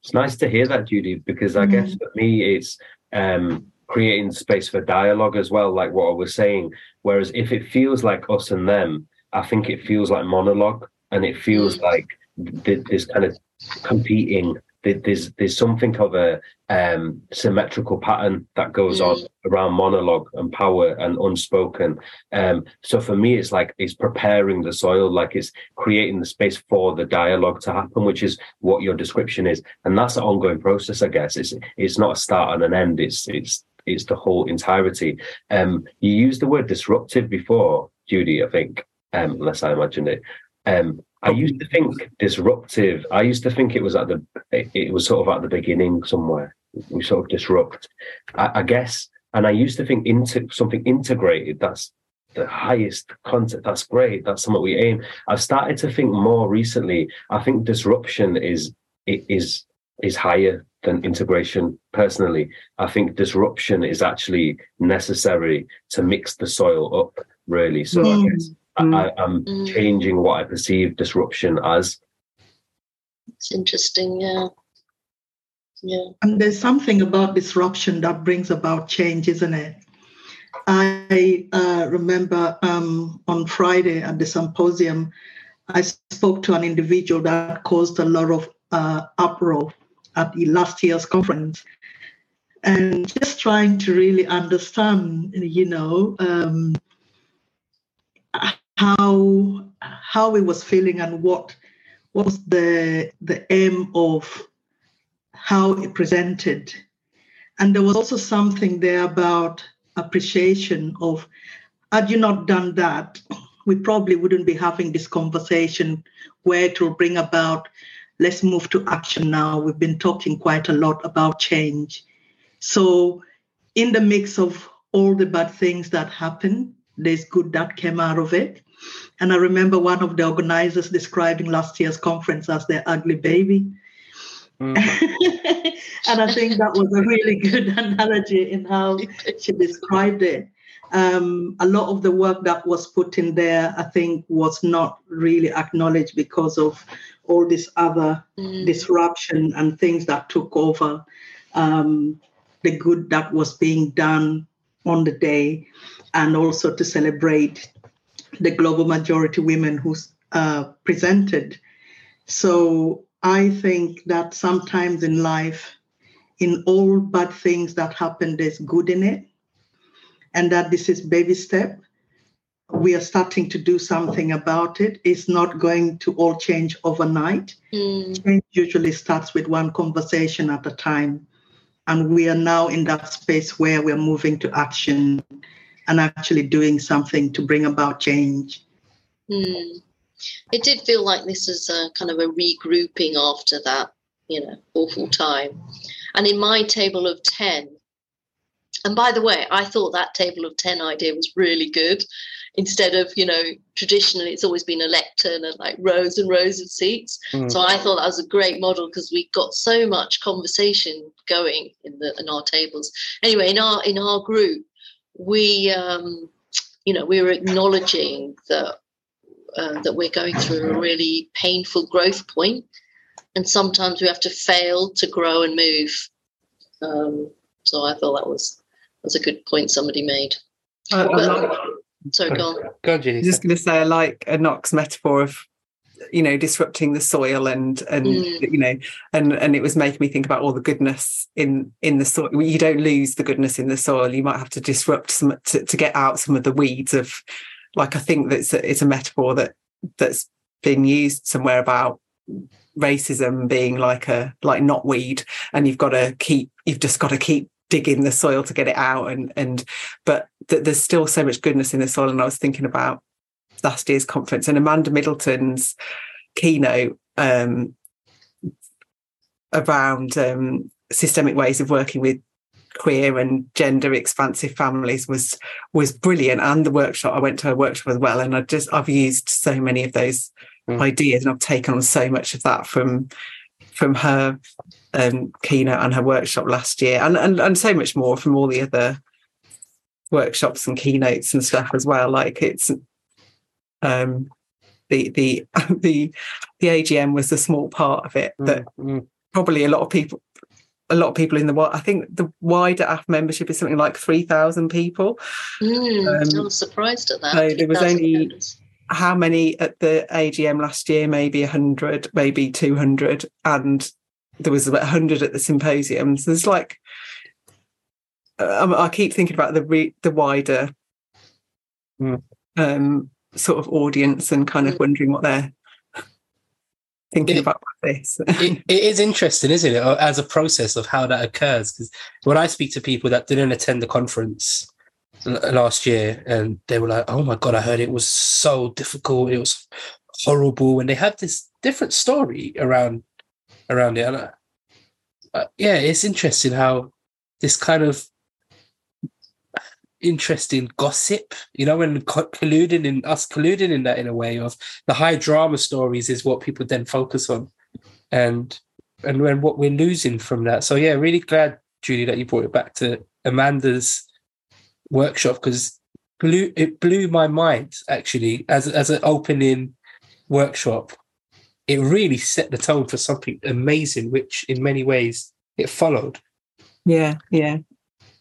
it's nice to hear that judy because i mm-hmm. guess for me it's um creating space for dialogue as well, like what I was saying. Whereas if it feels like us and them, I think it feels like monologue, and it feels like this kind of competing there's there's something of a um, symmetrical pattern that goes mm. on around monologue and power and unspoken. Um, so for me, it's like it's preparing the soil, like it's creating the space for the dialogue to happen, which is what your description is, and that's an ongoing process, I guess. It's it's not a start and an end. It's it's it's the whole entirety. Um, you used the word disruptive before, Judy, I think, um, unless I imagined it. I used to think disruptive. I used to think it was at the it was sort of at the beginning somewhere. We sort of disrupt, I, I guess. And I used to think into something integrated. That's the highest concept. That's great. That's something we aim. I've started to think more recently. I think disruption is is is higher than integration. Personally, I think disruption is actually necessary to mix the soil up. Really, so mm. I guess Mm. I, am mm. changing what I perceive disruption as. It's interesting, yeah. Yeah. And there's something about disruption that brings about change, isn't it? I uh, remember um, on Friday at the symposium, I spoke to an individual that caused a lot of uh, uproar at the last year's conference. And just trying to really understand, you know, um, how how he was feeling and what, was the the aim of how it presented. And there was also something there about appreciation of had you not done that, we probably wouldn't be having this conversation where it will bring about let's move to action now. We've been talking quite a lot about change. So in the mix of all the bad things that happened, there's good that came out of it. And I remember one of the organizers describing last year's conference as their ugly baby. Mm. and I think that was a really good analogy in how she described it. Um, a lot of the work that was put in there, I think, was not really acknowledged because of all this other mm. disruption and things that took over um, the good that was being done on the day, and also to celebrate the global majority women who uh, presented. So I think that sometimes in life, in all bad things that happen, there's good in it, and that this is baby step. We are starting to do something about it. It's not going to all change overnight. Mm. Change usually starts with one conversation at a time. And we are now in that space where we're moving to action and actually doing something to bring about change. Mm. It did feel like this is a kind of a regrouping after that, you know, awful time. And in my table of 10, and by the way, I thought that table of 10 idea was really good. Instead of, you know, traditionally it's always been a lectern and like rows and rows of seats. Mm. So I thought that was a great model because we got so much conversation going in the in our tables. Anyway, in our in our group, we, um, you know, we were acknowledging that uh, that we're going through a really painful growth point, and sometimes we have to fail to grow and move. Um, so I thought that was was a good point somebody made. I, but, like, sorry, go on. Go on, Jenny. Just going to say, I like Anokh's metaphor of you know disrupting the soil and and mm. you know and and it was making me think about all the goodness in in the soil you don't lose the goodness in the soil you might have to disrupt some to, to get out some of the weeds of like i think that's a, it's a metaphor that that's been used somewhere about racism being like a like not weed and you've got to keep you've just got to keep digging the soil to get it out and and but th- there's still so much goodness in the soil and i was thinking about last year's conference and Amanda Middleton's keynote um, around um, systemic ways of working with queer and gender expansive families was was brilliant and the workshop I went to a workshop as well and I just I've used so many of those mm. ideas and I've taken on so much of that from from her um, keynote and her workshop last year and, and and so much more from all the other workshops and keynotes and stuff as well like it's um, the the the the AGM was a small part of it that mm-hmm. probably a lot of people a lot of people in the world. I think the wider AF membership is something like three thousand people. Mm, um, I was surprised at that. So there was only members. how many at the AGM last year? Maybe hundred, maybe two hundred, and there was about hundred at the symposium. So there's like uh, I keep thinking about the re- the wider mm. um, sort of audience and kind of mm. wondering what they're thinking it, about this. it, it is interesting, isn't it, as a process of how that occurs? Because when I speak to people that didn't attend the conference last year, and they were like, "Oh my god, I heard it was so difficult. It was horrible," and they have this different story around around it. And uh, uh yeah, it's interesting how this kind of interesting gossip, you know, and colluding in us colluding in that in a way of the high drama stories is what people then focus on, and and when what we're losing from that. So yeah, really glad Judy that you brought it back to Amanda's workshop because blew it blew my mind actually as as an opening workshop. It really set the tone for something amazing, which in many ways it followed. Yeah, yeah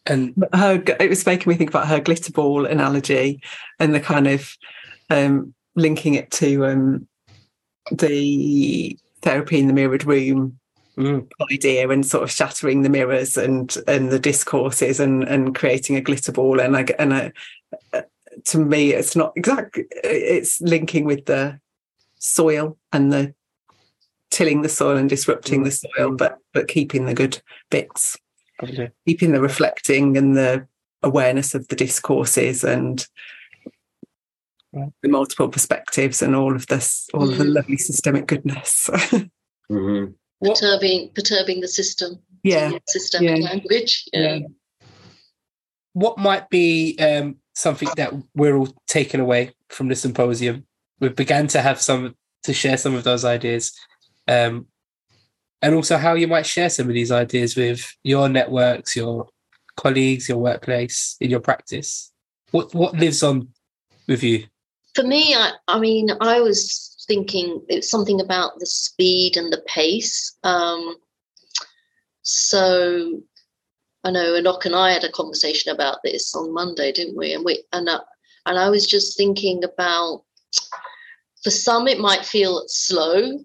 and her it was making me think about her glitter ball analogy and the kind of um, linking it to um, the therapy in the mirrored room mm. idea and sort of shattering the mirrors and and the discourses and and creating a glitter ball and like and a, uh, to me it's not exactly it's linking with the soil and the tilling the soil and disrupting mm. the soil but but keeping the good bits Okay. Keeping the reflecting and the awareness of the discourses and right. the multiple perspectives and all of this, all mm. of the mm. lovely systemic goodness. mm-hmm. Perturbing, perturbing the system. Yeah. Systemic yeah. language. Yeah. yeah. What might be um, something that we're all taking away from the symposium? We've began to have some to share some of those ideas. Um, and also how you might share some of these ideas with your networks, your colleagues, your workplace, in your practice. What what lives on with you? For me, I, I mean, I was thinking it's something about the speed and the pace. Um, so I know Anokh and I had a conversation about this on Monday, didn't we? And we and uh, and I was just thinking about for some it might feel slow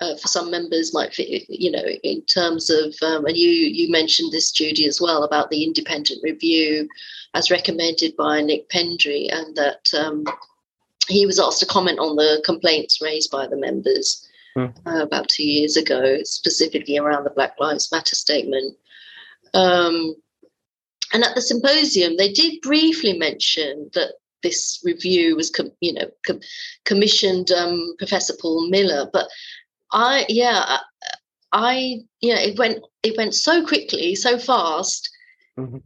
uh, for some members might fit, you know, in terms of, um, and you you mentioned this, Judy, as well about the independent review as recommended by Nick Pendry, and that um, he was asked to comment on the complaints raised by the members hmm. uh, about two years ago, specifically around the Black Lives Matter statement. Um, and at the symposium, they did briefly mention that this review was, com- you know, com- commissioned um, Professor Paul Miller, but I yeah, I yeah, it went it went so quickly, so fast. Mm-hmm.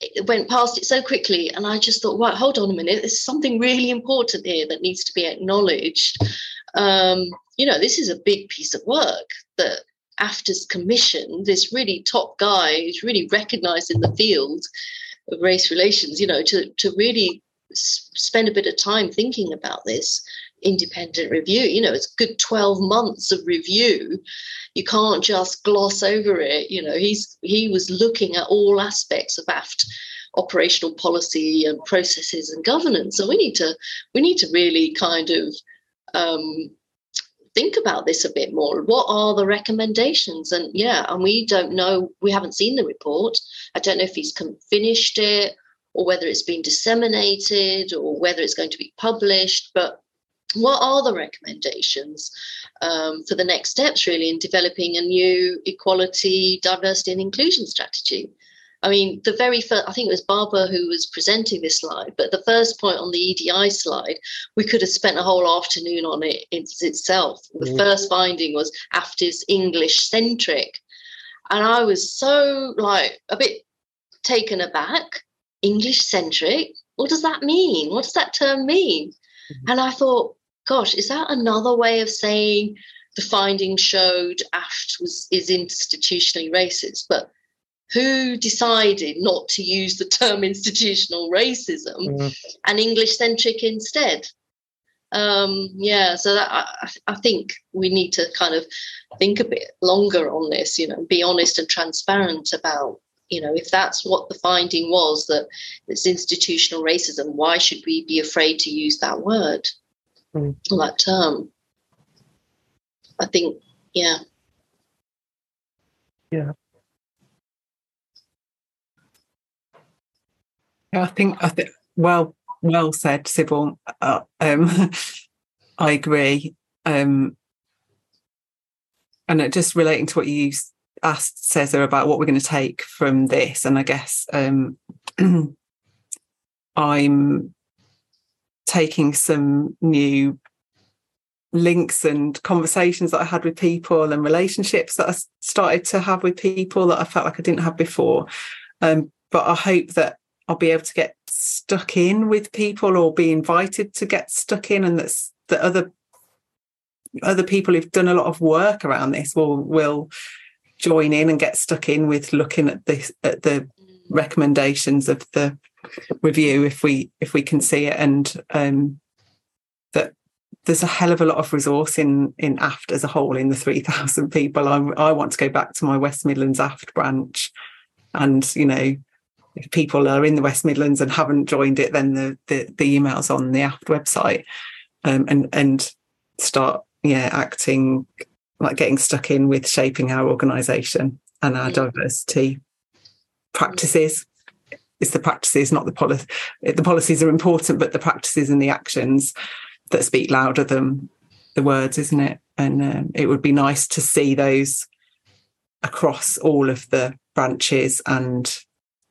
It went past it so quickly, and I just thought, right, hold on a minute. There's something really important here that needs to be acknowledged. Um, you know, this is a big piece of work that AFTR's commission, this really top guy who's really recognized in the field of race relations, you know, to, to really s- spend a bit of time thinking about this independent review. You know, it's good 12 months of review. You can't just gloss over it. You know, he's he was looking at all aspects of AFT operational policy and processes and governance. So we need to we need to really kind of um, think about this a bit more. What are the recommendations? And yeah, and we don't know. We haven't seen the report. I don't know if he's finished it or whether it's been disseminated or whether it's going to be published. But what are the recommendations um, for the next steps really in developing a new equality diversity and inclusion strategy? I mean the very first i think it was barbara who was presenting this slide but the first point on the edi slide we could have spent a whole afternoon on it itself. The mm. first finding was AFT's english centric and i was so like a bit taken aback. English centric what does that mean? What does that term mean? Mm-hmm. and I thought, gosh, is that another way of saying the finding showed AFT was is institutionally racist? But who decided not to use the term institutional racism mm. and English centric instead? um, yeah, so that, I, I think we need to kind of think a bit longer on this, you know, be honest and transparent about, you know, if that's what the finding was that it's institutional racism, why should we be afraid to use that word, Mm. or that term? I think, yeah. Yeah, I think I think well well said, Sybil. Uh, um, I agree. Um, and it just relating to what you s- asked Cesar about what we're going to take from this, and I guess um, I'm taking some new links and conversations that I had with people and relationships that I started to have with people that I felt like I didn't have before. Um, but I hope that I'll be able to get stuck in with people or be invited to get stuck in, and that's that other other people who've done a lot of work around this will will join in and get stuck in with looking at this at the recommendations of the review if we if we can see it. And um that there's a hell of a lot of resource in in aft as a whole in the 3000 people. I, I want to go back to my west midlands aft branch. And you know if people are in the West Midlands and haven't joined it, then the the, the emails on the AFT website um, and and start yeah acting like getting stuck in with shaping our organisation and our diversity practices. It's the practices, not the policy. The policies are important, but the practices and the actions that speak louder than the words, isn't it? And um, it would be nice to see those across all of the branches and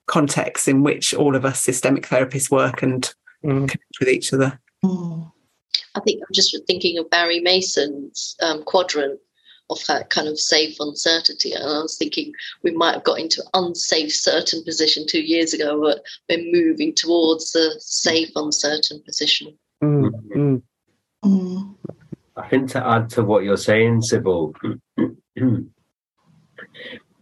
contexts in which all of us systemic therapists work and Mm. connect with each other. Mm. I think I'm just thinking of Barry Mason's um, quadrant of that kind of safe uncertainty. And I was thinking we might have got into unsafe certain position two years ago, but we're moving towards the safe uncertain position. Mm, mm. Mm. I think to add to what you're saying, Sybil,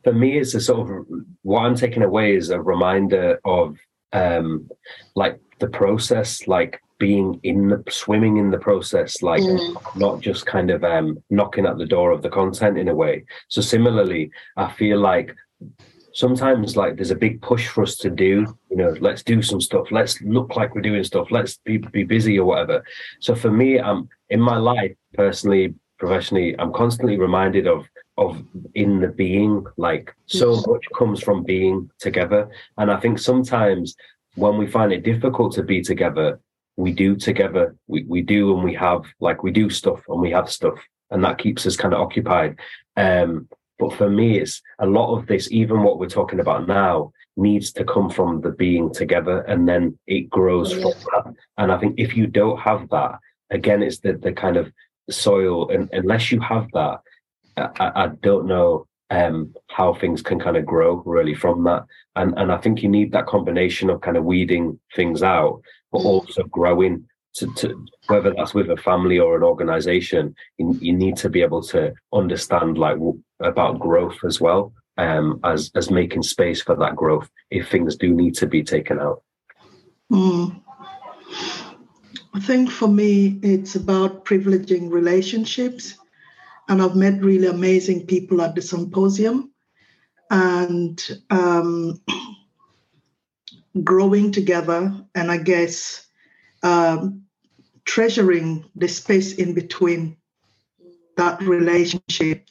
for me, it's a sort of what I'm taking away is a reminder of um, like the process, like being in the swimming in the process, like Mm. not just kind of um, knocking at the door of the content in a way. So similarly, I feel like sometimes like there's a big push for us to do, you know, let's do some stuff, let's look like we're doing stuff, let's be, be busy or whatever. So for me, I'm in my life personally, professionally, I'm constantly reminded of of in the being, like so Mhm. much comes from being together. And I think sometimes when we find it difficult to be together, we do together. We we do and we have like we do stuff and we have stuff, and that keeps us kind of occupied. Um, but for me, it's a lot of this, even what we're talking about now, needs to come from the being together, and then it grows from that. And I think if you don't have that, again, it's the the kind of soil, and unless you have that, I, I- I don't know um, how things can kind of grow really from that. And and I think you need that combination of kind of weeding things out, but also growing. To, to whether that's with a family or an organization, you, you need to be able to understand like w- about growth as well, um, as as making space for that growth if things do need to be taken out. Mm. I think for me, it's about privileging relationships. And I've met really amazing people at the symposium and um, growing together. And I guess um, treasuring the space in between that relationship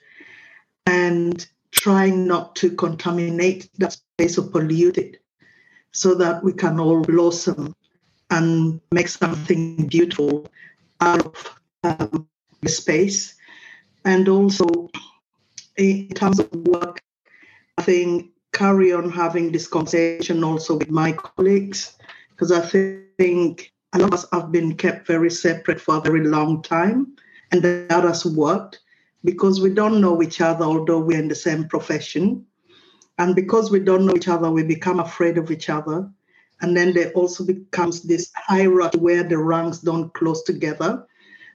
and trying not to contaminate that space or pollute it so that we can all blossom and make something beautiful out of um, the space. And also, in terms of work, I think carry on having this conversation also with my colleagues, because I think a lot of us have been kept very separate for a very long time, and that has worked because we don't know each other, although we're in the same profession. And because we don't know each other, we become afraid of each other. And then there also becomes this hierarchy where the ranks don't close together,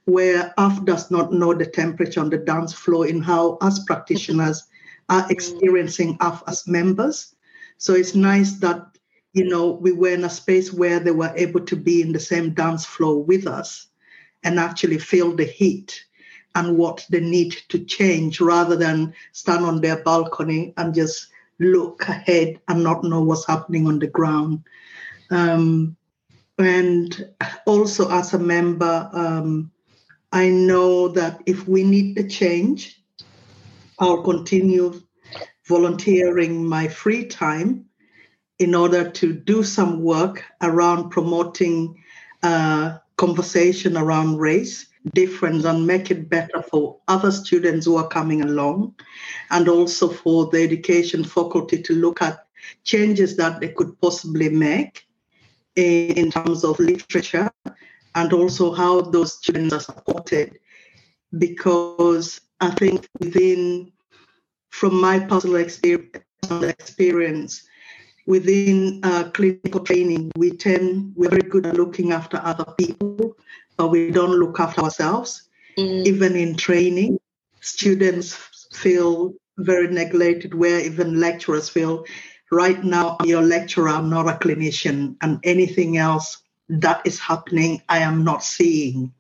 where AF does not know the temperature on the dance floor in how us practitioners are experiencing us as members. So it's nice that, you know, we were in a space where they were able to be in the same dance floor with us and actually feel the heat and what they need to change rather than stand on their balcony and just look ahead and not know what's happening on the ground. Um, and also, as a member, um, I know that if we need the change, I'll continue volunteering my free time in order to do some work around promoting uh, conversation around race difference and make it better for other students who are coming along and also for the education faculty to look at changes that they could possibly make in terms of literature and also how those students are supported because i think within from my personal experience within uh, clinical training we tend we're very good at looking after other people but we don't look after ourselves. Mm. Even in training, students feel very neglected, where even lecturers feel, right now, I'm your lecturer, I'm not a clinician, and anything else that is happening, I am not seeing.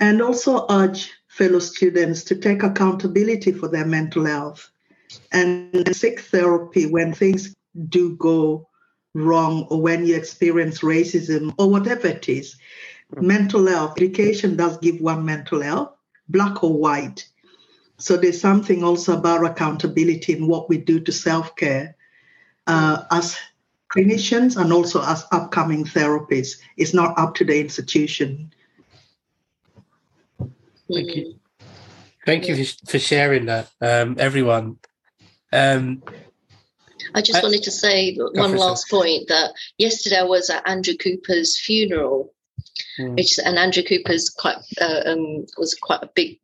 And also urge fellow students to take accountability for their mental health and seek therapy when things do go wrong or when you experience racism or whatever it is mental health. Education does give one mental health, black or white. So there's something also about accountability in what we do to self care uh, as clinicians and also as upcoming therapists. It's not up to the institution. Thank you. Thank you for sharing that, um, everyone. Um, I just I, wanted to say one last point that yesterday I was at Andrew Cooper's funeral mm. which and Andrew Cooper's quite uh, um, was quite a big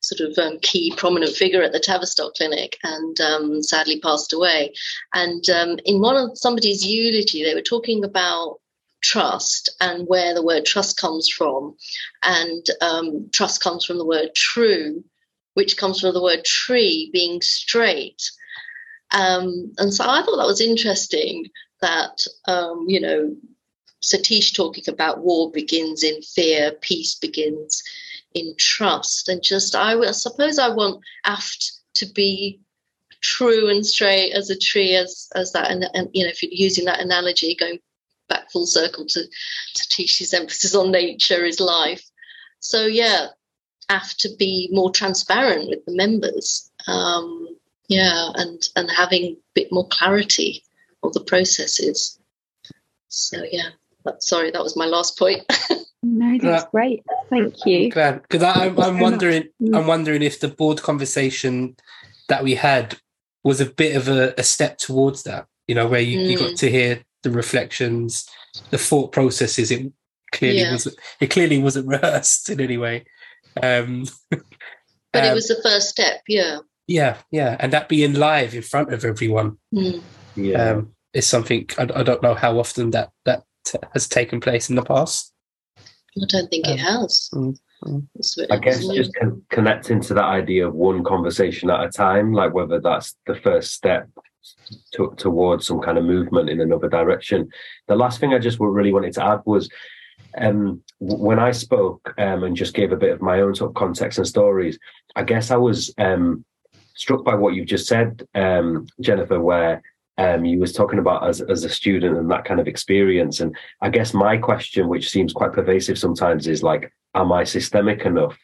sort of um, key prominent figure at the Tavistock Clinic and um, sadly passed away. And um, in one of somebody's eulogy, they were talking about trust and where the word trust comes from. And um, trust comes from the word true, which comes from the word tree being straight. Um, and so I thought that was interesting that, um, you know, Satish talking about war begins in fear, peace begins in trust, and just I, I suppose I want aft to be true and straight as a tree, as as that, and, and you know, if you're using that analogy, going back full circle to Satish's emphasis on nature is life. So yeah, have to be more transparent with the members. Um, yeah, and and having a bit more clarity of the processes. So yeah sorry, that was my last point. no, that's uh, great. Thank you. Glad because I'm, I'm wondering. I'm wondering if the board conversation that we had was a bit of a, a step towards that. You know, where you, mm. you got mm. to hear the reflections, the thought processes. It clearly yeah. was. It clearly wasn't rehearsed in any way. Um, but um, it was the first step. Yeah. Yeah, yeah, and that being live in front of everyone. Mm. Yeah. Um, is something I, I, don't know how often that that has taken place in the past? I don't think um, it has. Mm, mm. I guess just con- connecting to that idea of one conversation at a time, like whether that's the first step to, towards some kind of movement in another direction. The last thing I just really wanted to add was um, when I spoke um, and just gave a bit of my own sort of context and stories, I guess I was um, struck by what you've just said, um, Jennifer, where um, you was talking about as, as a student and that kind of experience. And I guess my question, which seems quite pervasive sometimes, is like, am I systemic enough?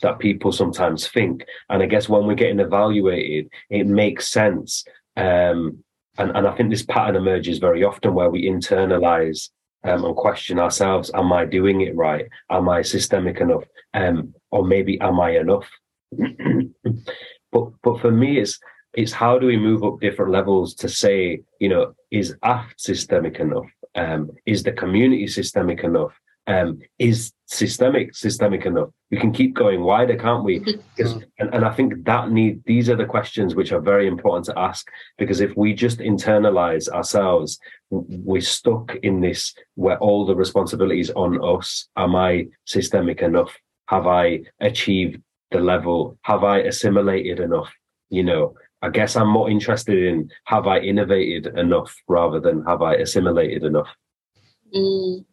That people sometimes think. And I guess when we're getting evaluated, it makes sense. Um, and, and I think this pattern emerges very often where we internalize um, and question ourselves Am I doing it right? Am I systemic enough? Um, or maybe am I enough? but but for me, it's it's how do we move up different levels to say, you know, is AFT systemic enough? Um, is the community systemic enough? Um, is systemic systemic enough? We can keep going wider, can't we? Because, and, and I think that need these are the questions which are very important to ask because if we just internalize ourselves, we're stuck in this where all the responsibilities on us. Am I systemic enough? Have I achieved the level? Have I assimilated enough? You know, I guess I'm more interested in have I innovated enough rather than have I assimilated enough. Mm.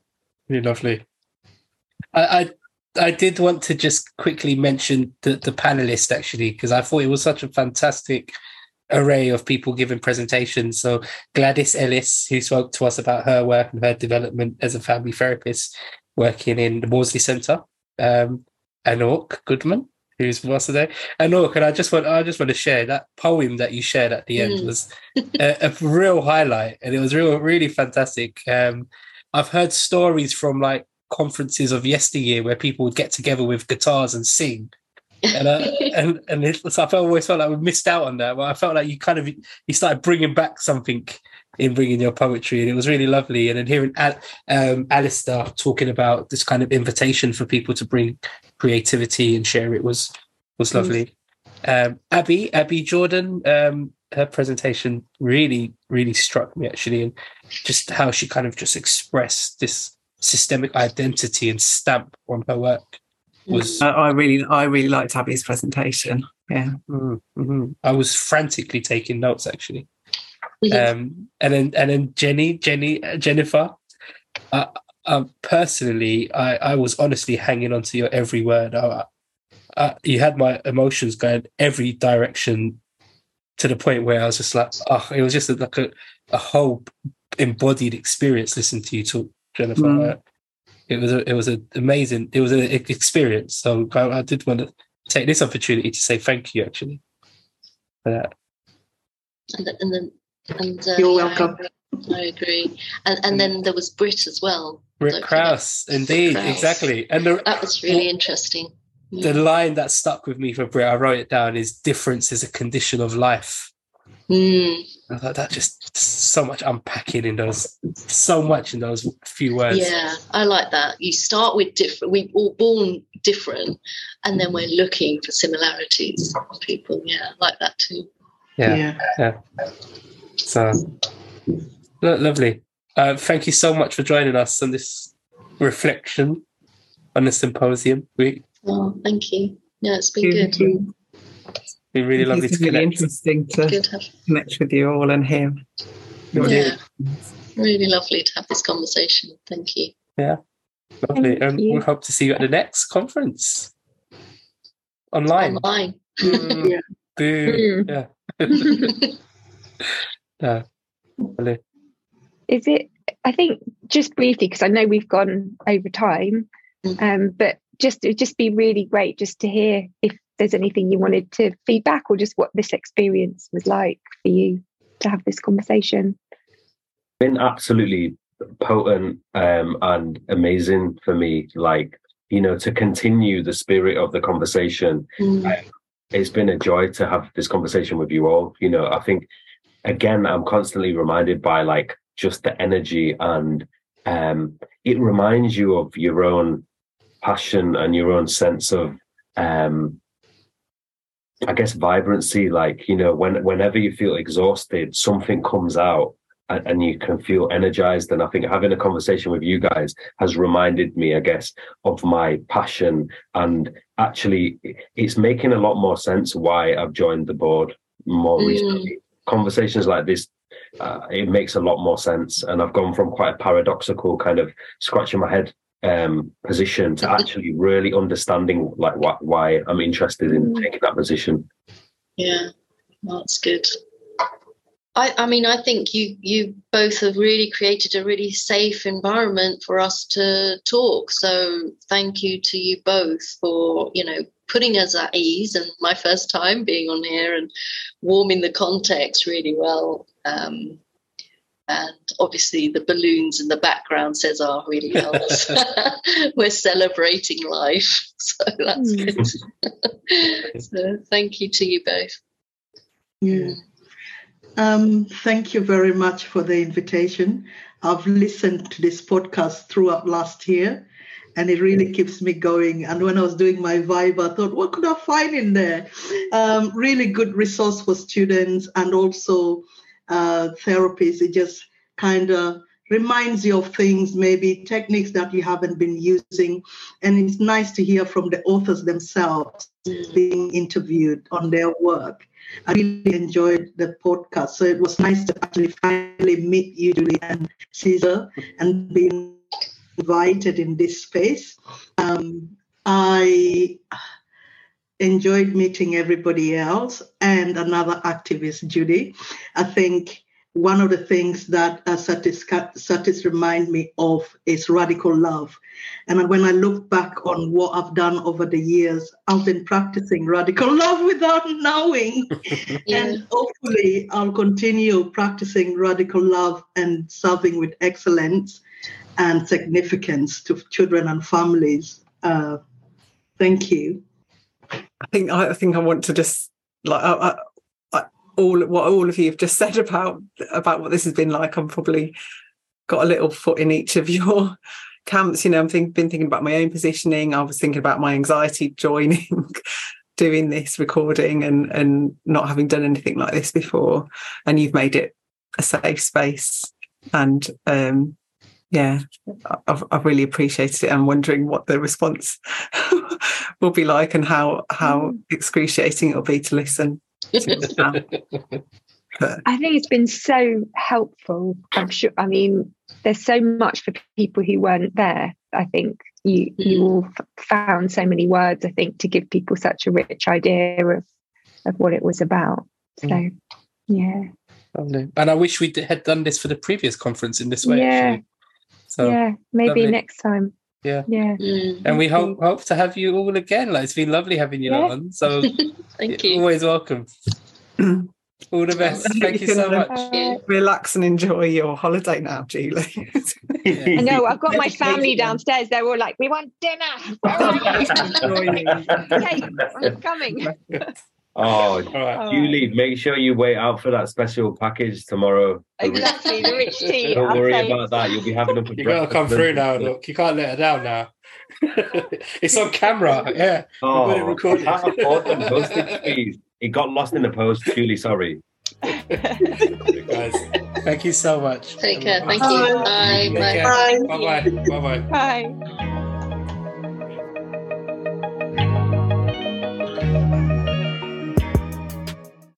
Really lovely. I, I I did want to just quickly mention the, the panelists actually, because I thought it was such a fantastic array of people giving presentations. So Gladys Ellis, who spoke to us about her work and her development as a family therapist working in the Maudsley Centre. Um, Anokh Goodman, who's with us today. Anokh, and I just want I just want to share that poem that you shared at the end Mm. was a, a real highlight, and it was real really fantastic. Um, I've heard stories from like conferences of yesteryear where people would get together with guitars and sing. and uh, and and it, so I felt always felt like we missed out on that. But I felt like you kind of you started bringing back something in bringing your poetry, and it was really lovely. And then hearing Al, um, Alistair talking about this kind of invitation for people to bring creativity and share it was was lovely. Um, Abby Abby Jordan, um, her presentation really really struck me actually, and just how she kind of just expressed this systemic identity and stamp on her work was I, I really, I really liked Abby's presentation. Yeah. Mm, mhm. I was frantically taking notes actually. Mhm. Um, and then and then Jenny, Jenny, uh, Jennifer. Uh, um, personally, I, I was honestly hanging on to your every word. I, I, you had my emotions going every direction to the point where I was just like, oh, it was just like a, a whole embodied experience listening to you talk, Jennifer. Mm. Uh, It was a, it was an amazing, it was an experience. So I, I did want to take this opportunity to say thank you actually for that. and, then- and then and uh, You're yeah, I welcome. I agree. And and then there was Britt as well. Rick Don't forget. Krause, indeed, Krause. exactly. And the, That was really interesting. The line that stuck with me for Britt, I wrote it down, is difference is a condition of life. Mm, I thought that just so much unpacking in those, so much in those few words. yeah, I like that. You start with different. we're all born different, and then we're looking for similarities. with People, yeah, I like that too. Yeah. Yeah. So lo- lovely. Uh, thank you so much for joining us on this reflection on the symposium. We, Oh, thank you. Yeah, it's been good. you. it's been really lovely it's to really connect. interesting to Good connect with you all and hear. your Yeah, really lovely to have this conversation. Thank you. Yeah, lovely. Thank And you. we hope to see you at the next conference online. Online. Mm, Yeah. boo. Mm. Yeah. Yeah. Lovely. Is it? I think just briefly because I know we've gone over time, Mm. um, but just it'd just be really great just to hear if there's anything you wanted to feedback or just what this experience was like for you to have this conversation. been absolutely potent um, and amazing for me. Like, you know, to continue the spirit of the conversation. Mm, It's been a joy to have this conversation with you all. You know, I think again, I'm constantly reminded by like just the energy and um, it reminds you of your own passion and your own sense of um, I guess vibrancy, like, you know, when whenever you feel exhausted, something comes out and, and you can feel energized. And I think having a conversation with you guys has reminded me, I guess, of my passion. And actually, it's making a lot more sense why I've joined the board more Mm. recently. Conversations like this, uh, it makes a lot more sense. And I've gone from quite a paradoxical kind of scratching my head um position to actually really understanding like why I'm interested in Mm. taking that position. yeah, that's good. I, I mean, I think you you both have really created a really safe environment for us to talk. So thank you to you both for you know putting us at ease and my first time being on here and warming the context really well. Um, and obviously the balloons in the background says are really helps. We're celebrating life, so that's Mm. good. so thank you to you both. Yeah. Um, thank you very much for the invitation. I've listened to this podcast throughout last year and it really keeps me going. And when I was doing my viva, I thought, what could I find in there? Um, really good resource for students and also uh, therapists. It just kind of reminds you of things, maybe techniques that you haven't been using. And it's nice to hear from the authors themselves being interviewed on their work. I really enjoyed the podcast. So it was nice to actually finally meet you, Julie and Caesar, and being invited in this space. Um, I enjoyed meeting everybody else and another activist, Judy. I think one of the things that uh, Satis, Satis remind me of is radical love. And when I look back on what I've done over the years, I've been practicing radical love without knowing. And hopefully, I'll continue practicing radical love and serving with excellence and significance to children and families. Uh, thank you. I think I think I want to just like I, I, all what all of you have just said about about what this has been like. I'm probably got a little foot in each of your camps. You know, I'm think, been thinking about my own positioning. I was thinking about my anxiety joining. doing this recording and and not having done anything like this before and you've made it a safe space and um yeah I've, I've really appreciated it i'm wondering what the response will be like and how how mm. excruciating it'll be to listen to I think it's been so helpful. I'm sure. I mean, there's so much for people who weren't there. I think you you mm. all found so many words. I think to give people such a rich idea of of what it was about. So, mm. yeah. And I wish we had done this for the previous conference in this way. Yeah. Actually. So yeah, maybe lovely. next time. Yeah. Yeah. Mm, and we hope hope to have you all again. Like it's been lovely having you yeah. on. So thank you. Always welcome. all the best. Thank you so much. Relax and enjoy your holiday now, Julie. I know. I've got my family downstairs. They're all like, "We want dinner." okay, I'm coming. Oh, right. Julie, make sure you wait out for that special package tomorrow. Exactly, the rich tea. Don't worry about that. You'll be having a. You gotta come through now. Look, you can't let her down now. it's on camera. Yeah. Oh, it recorded. postage fees. It got lost in the post. Julie, sorry. Guys, thank you so much. Take care. Thank you. Bye. Bye. Bye. Bye. Bye. Bye. Bye.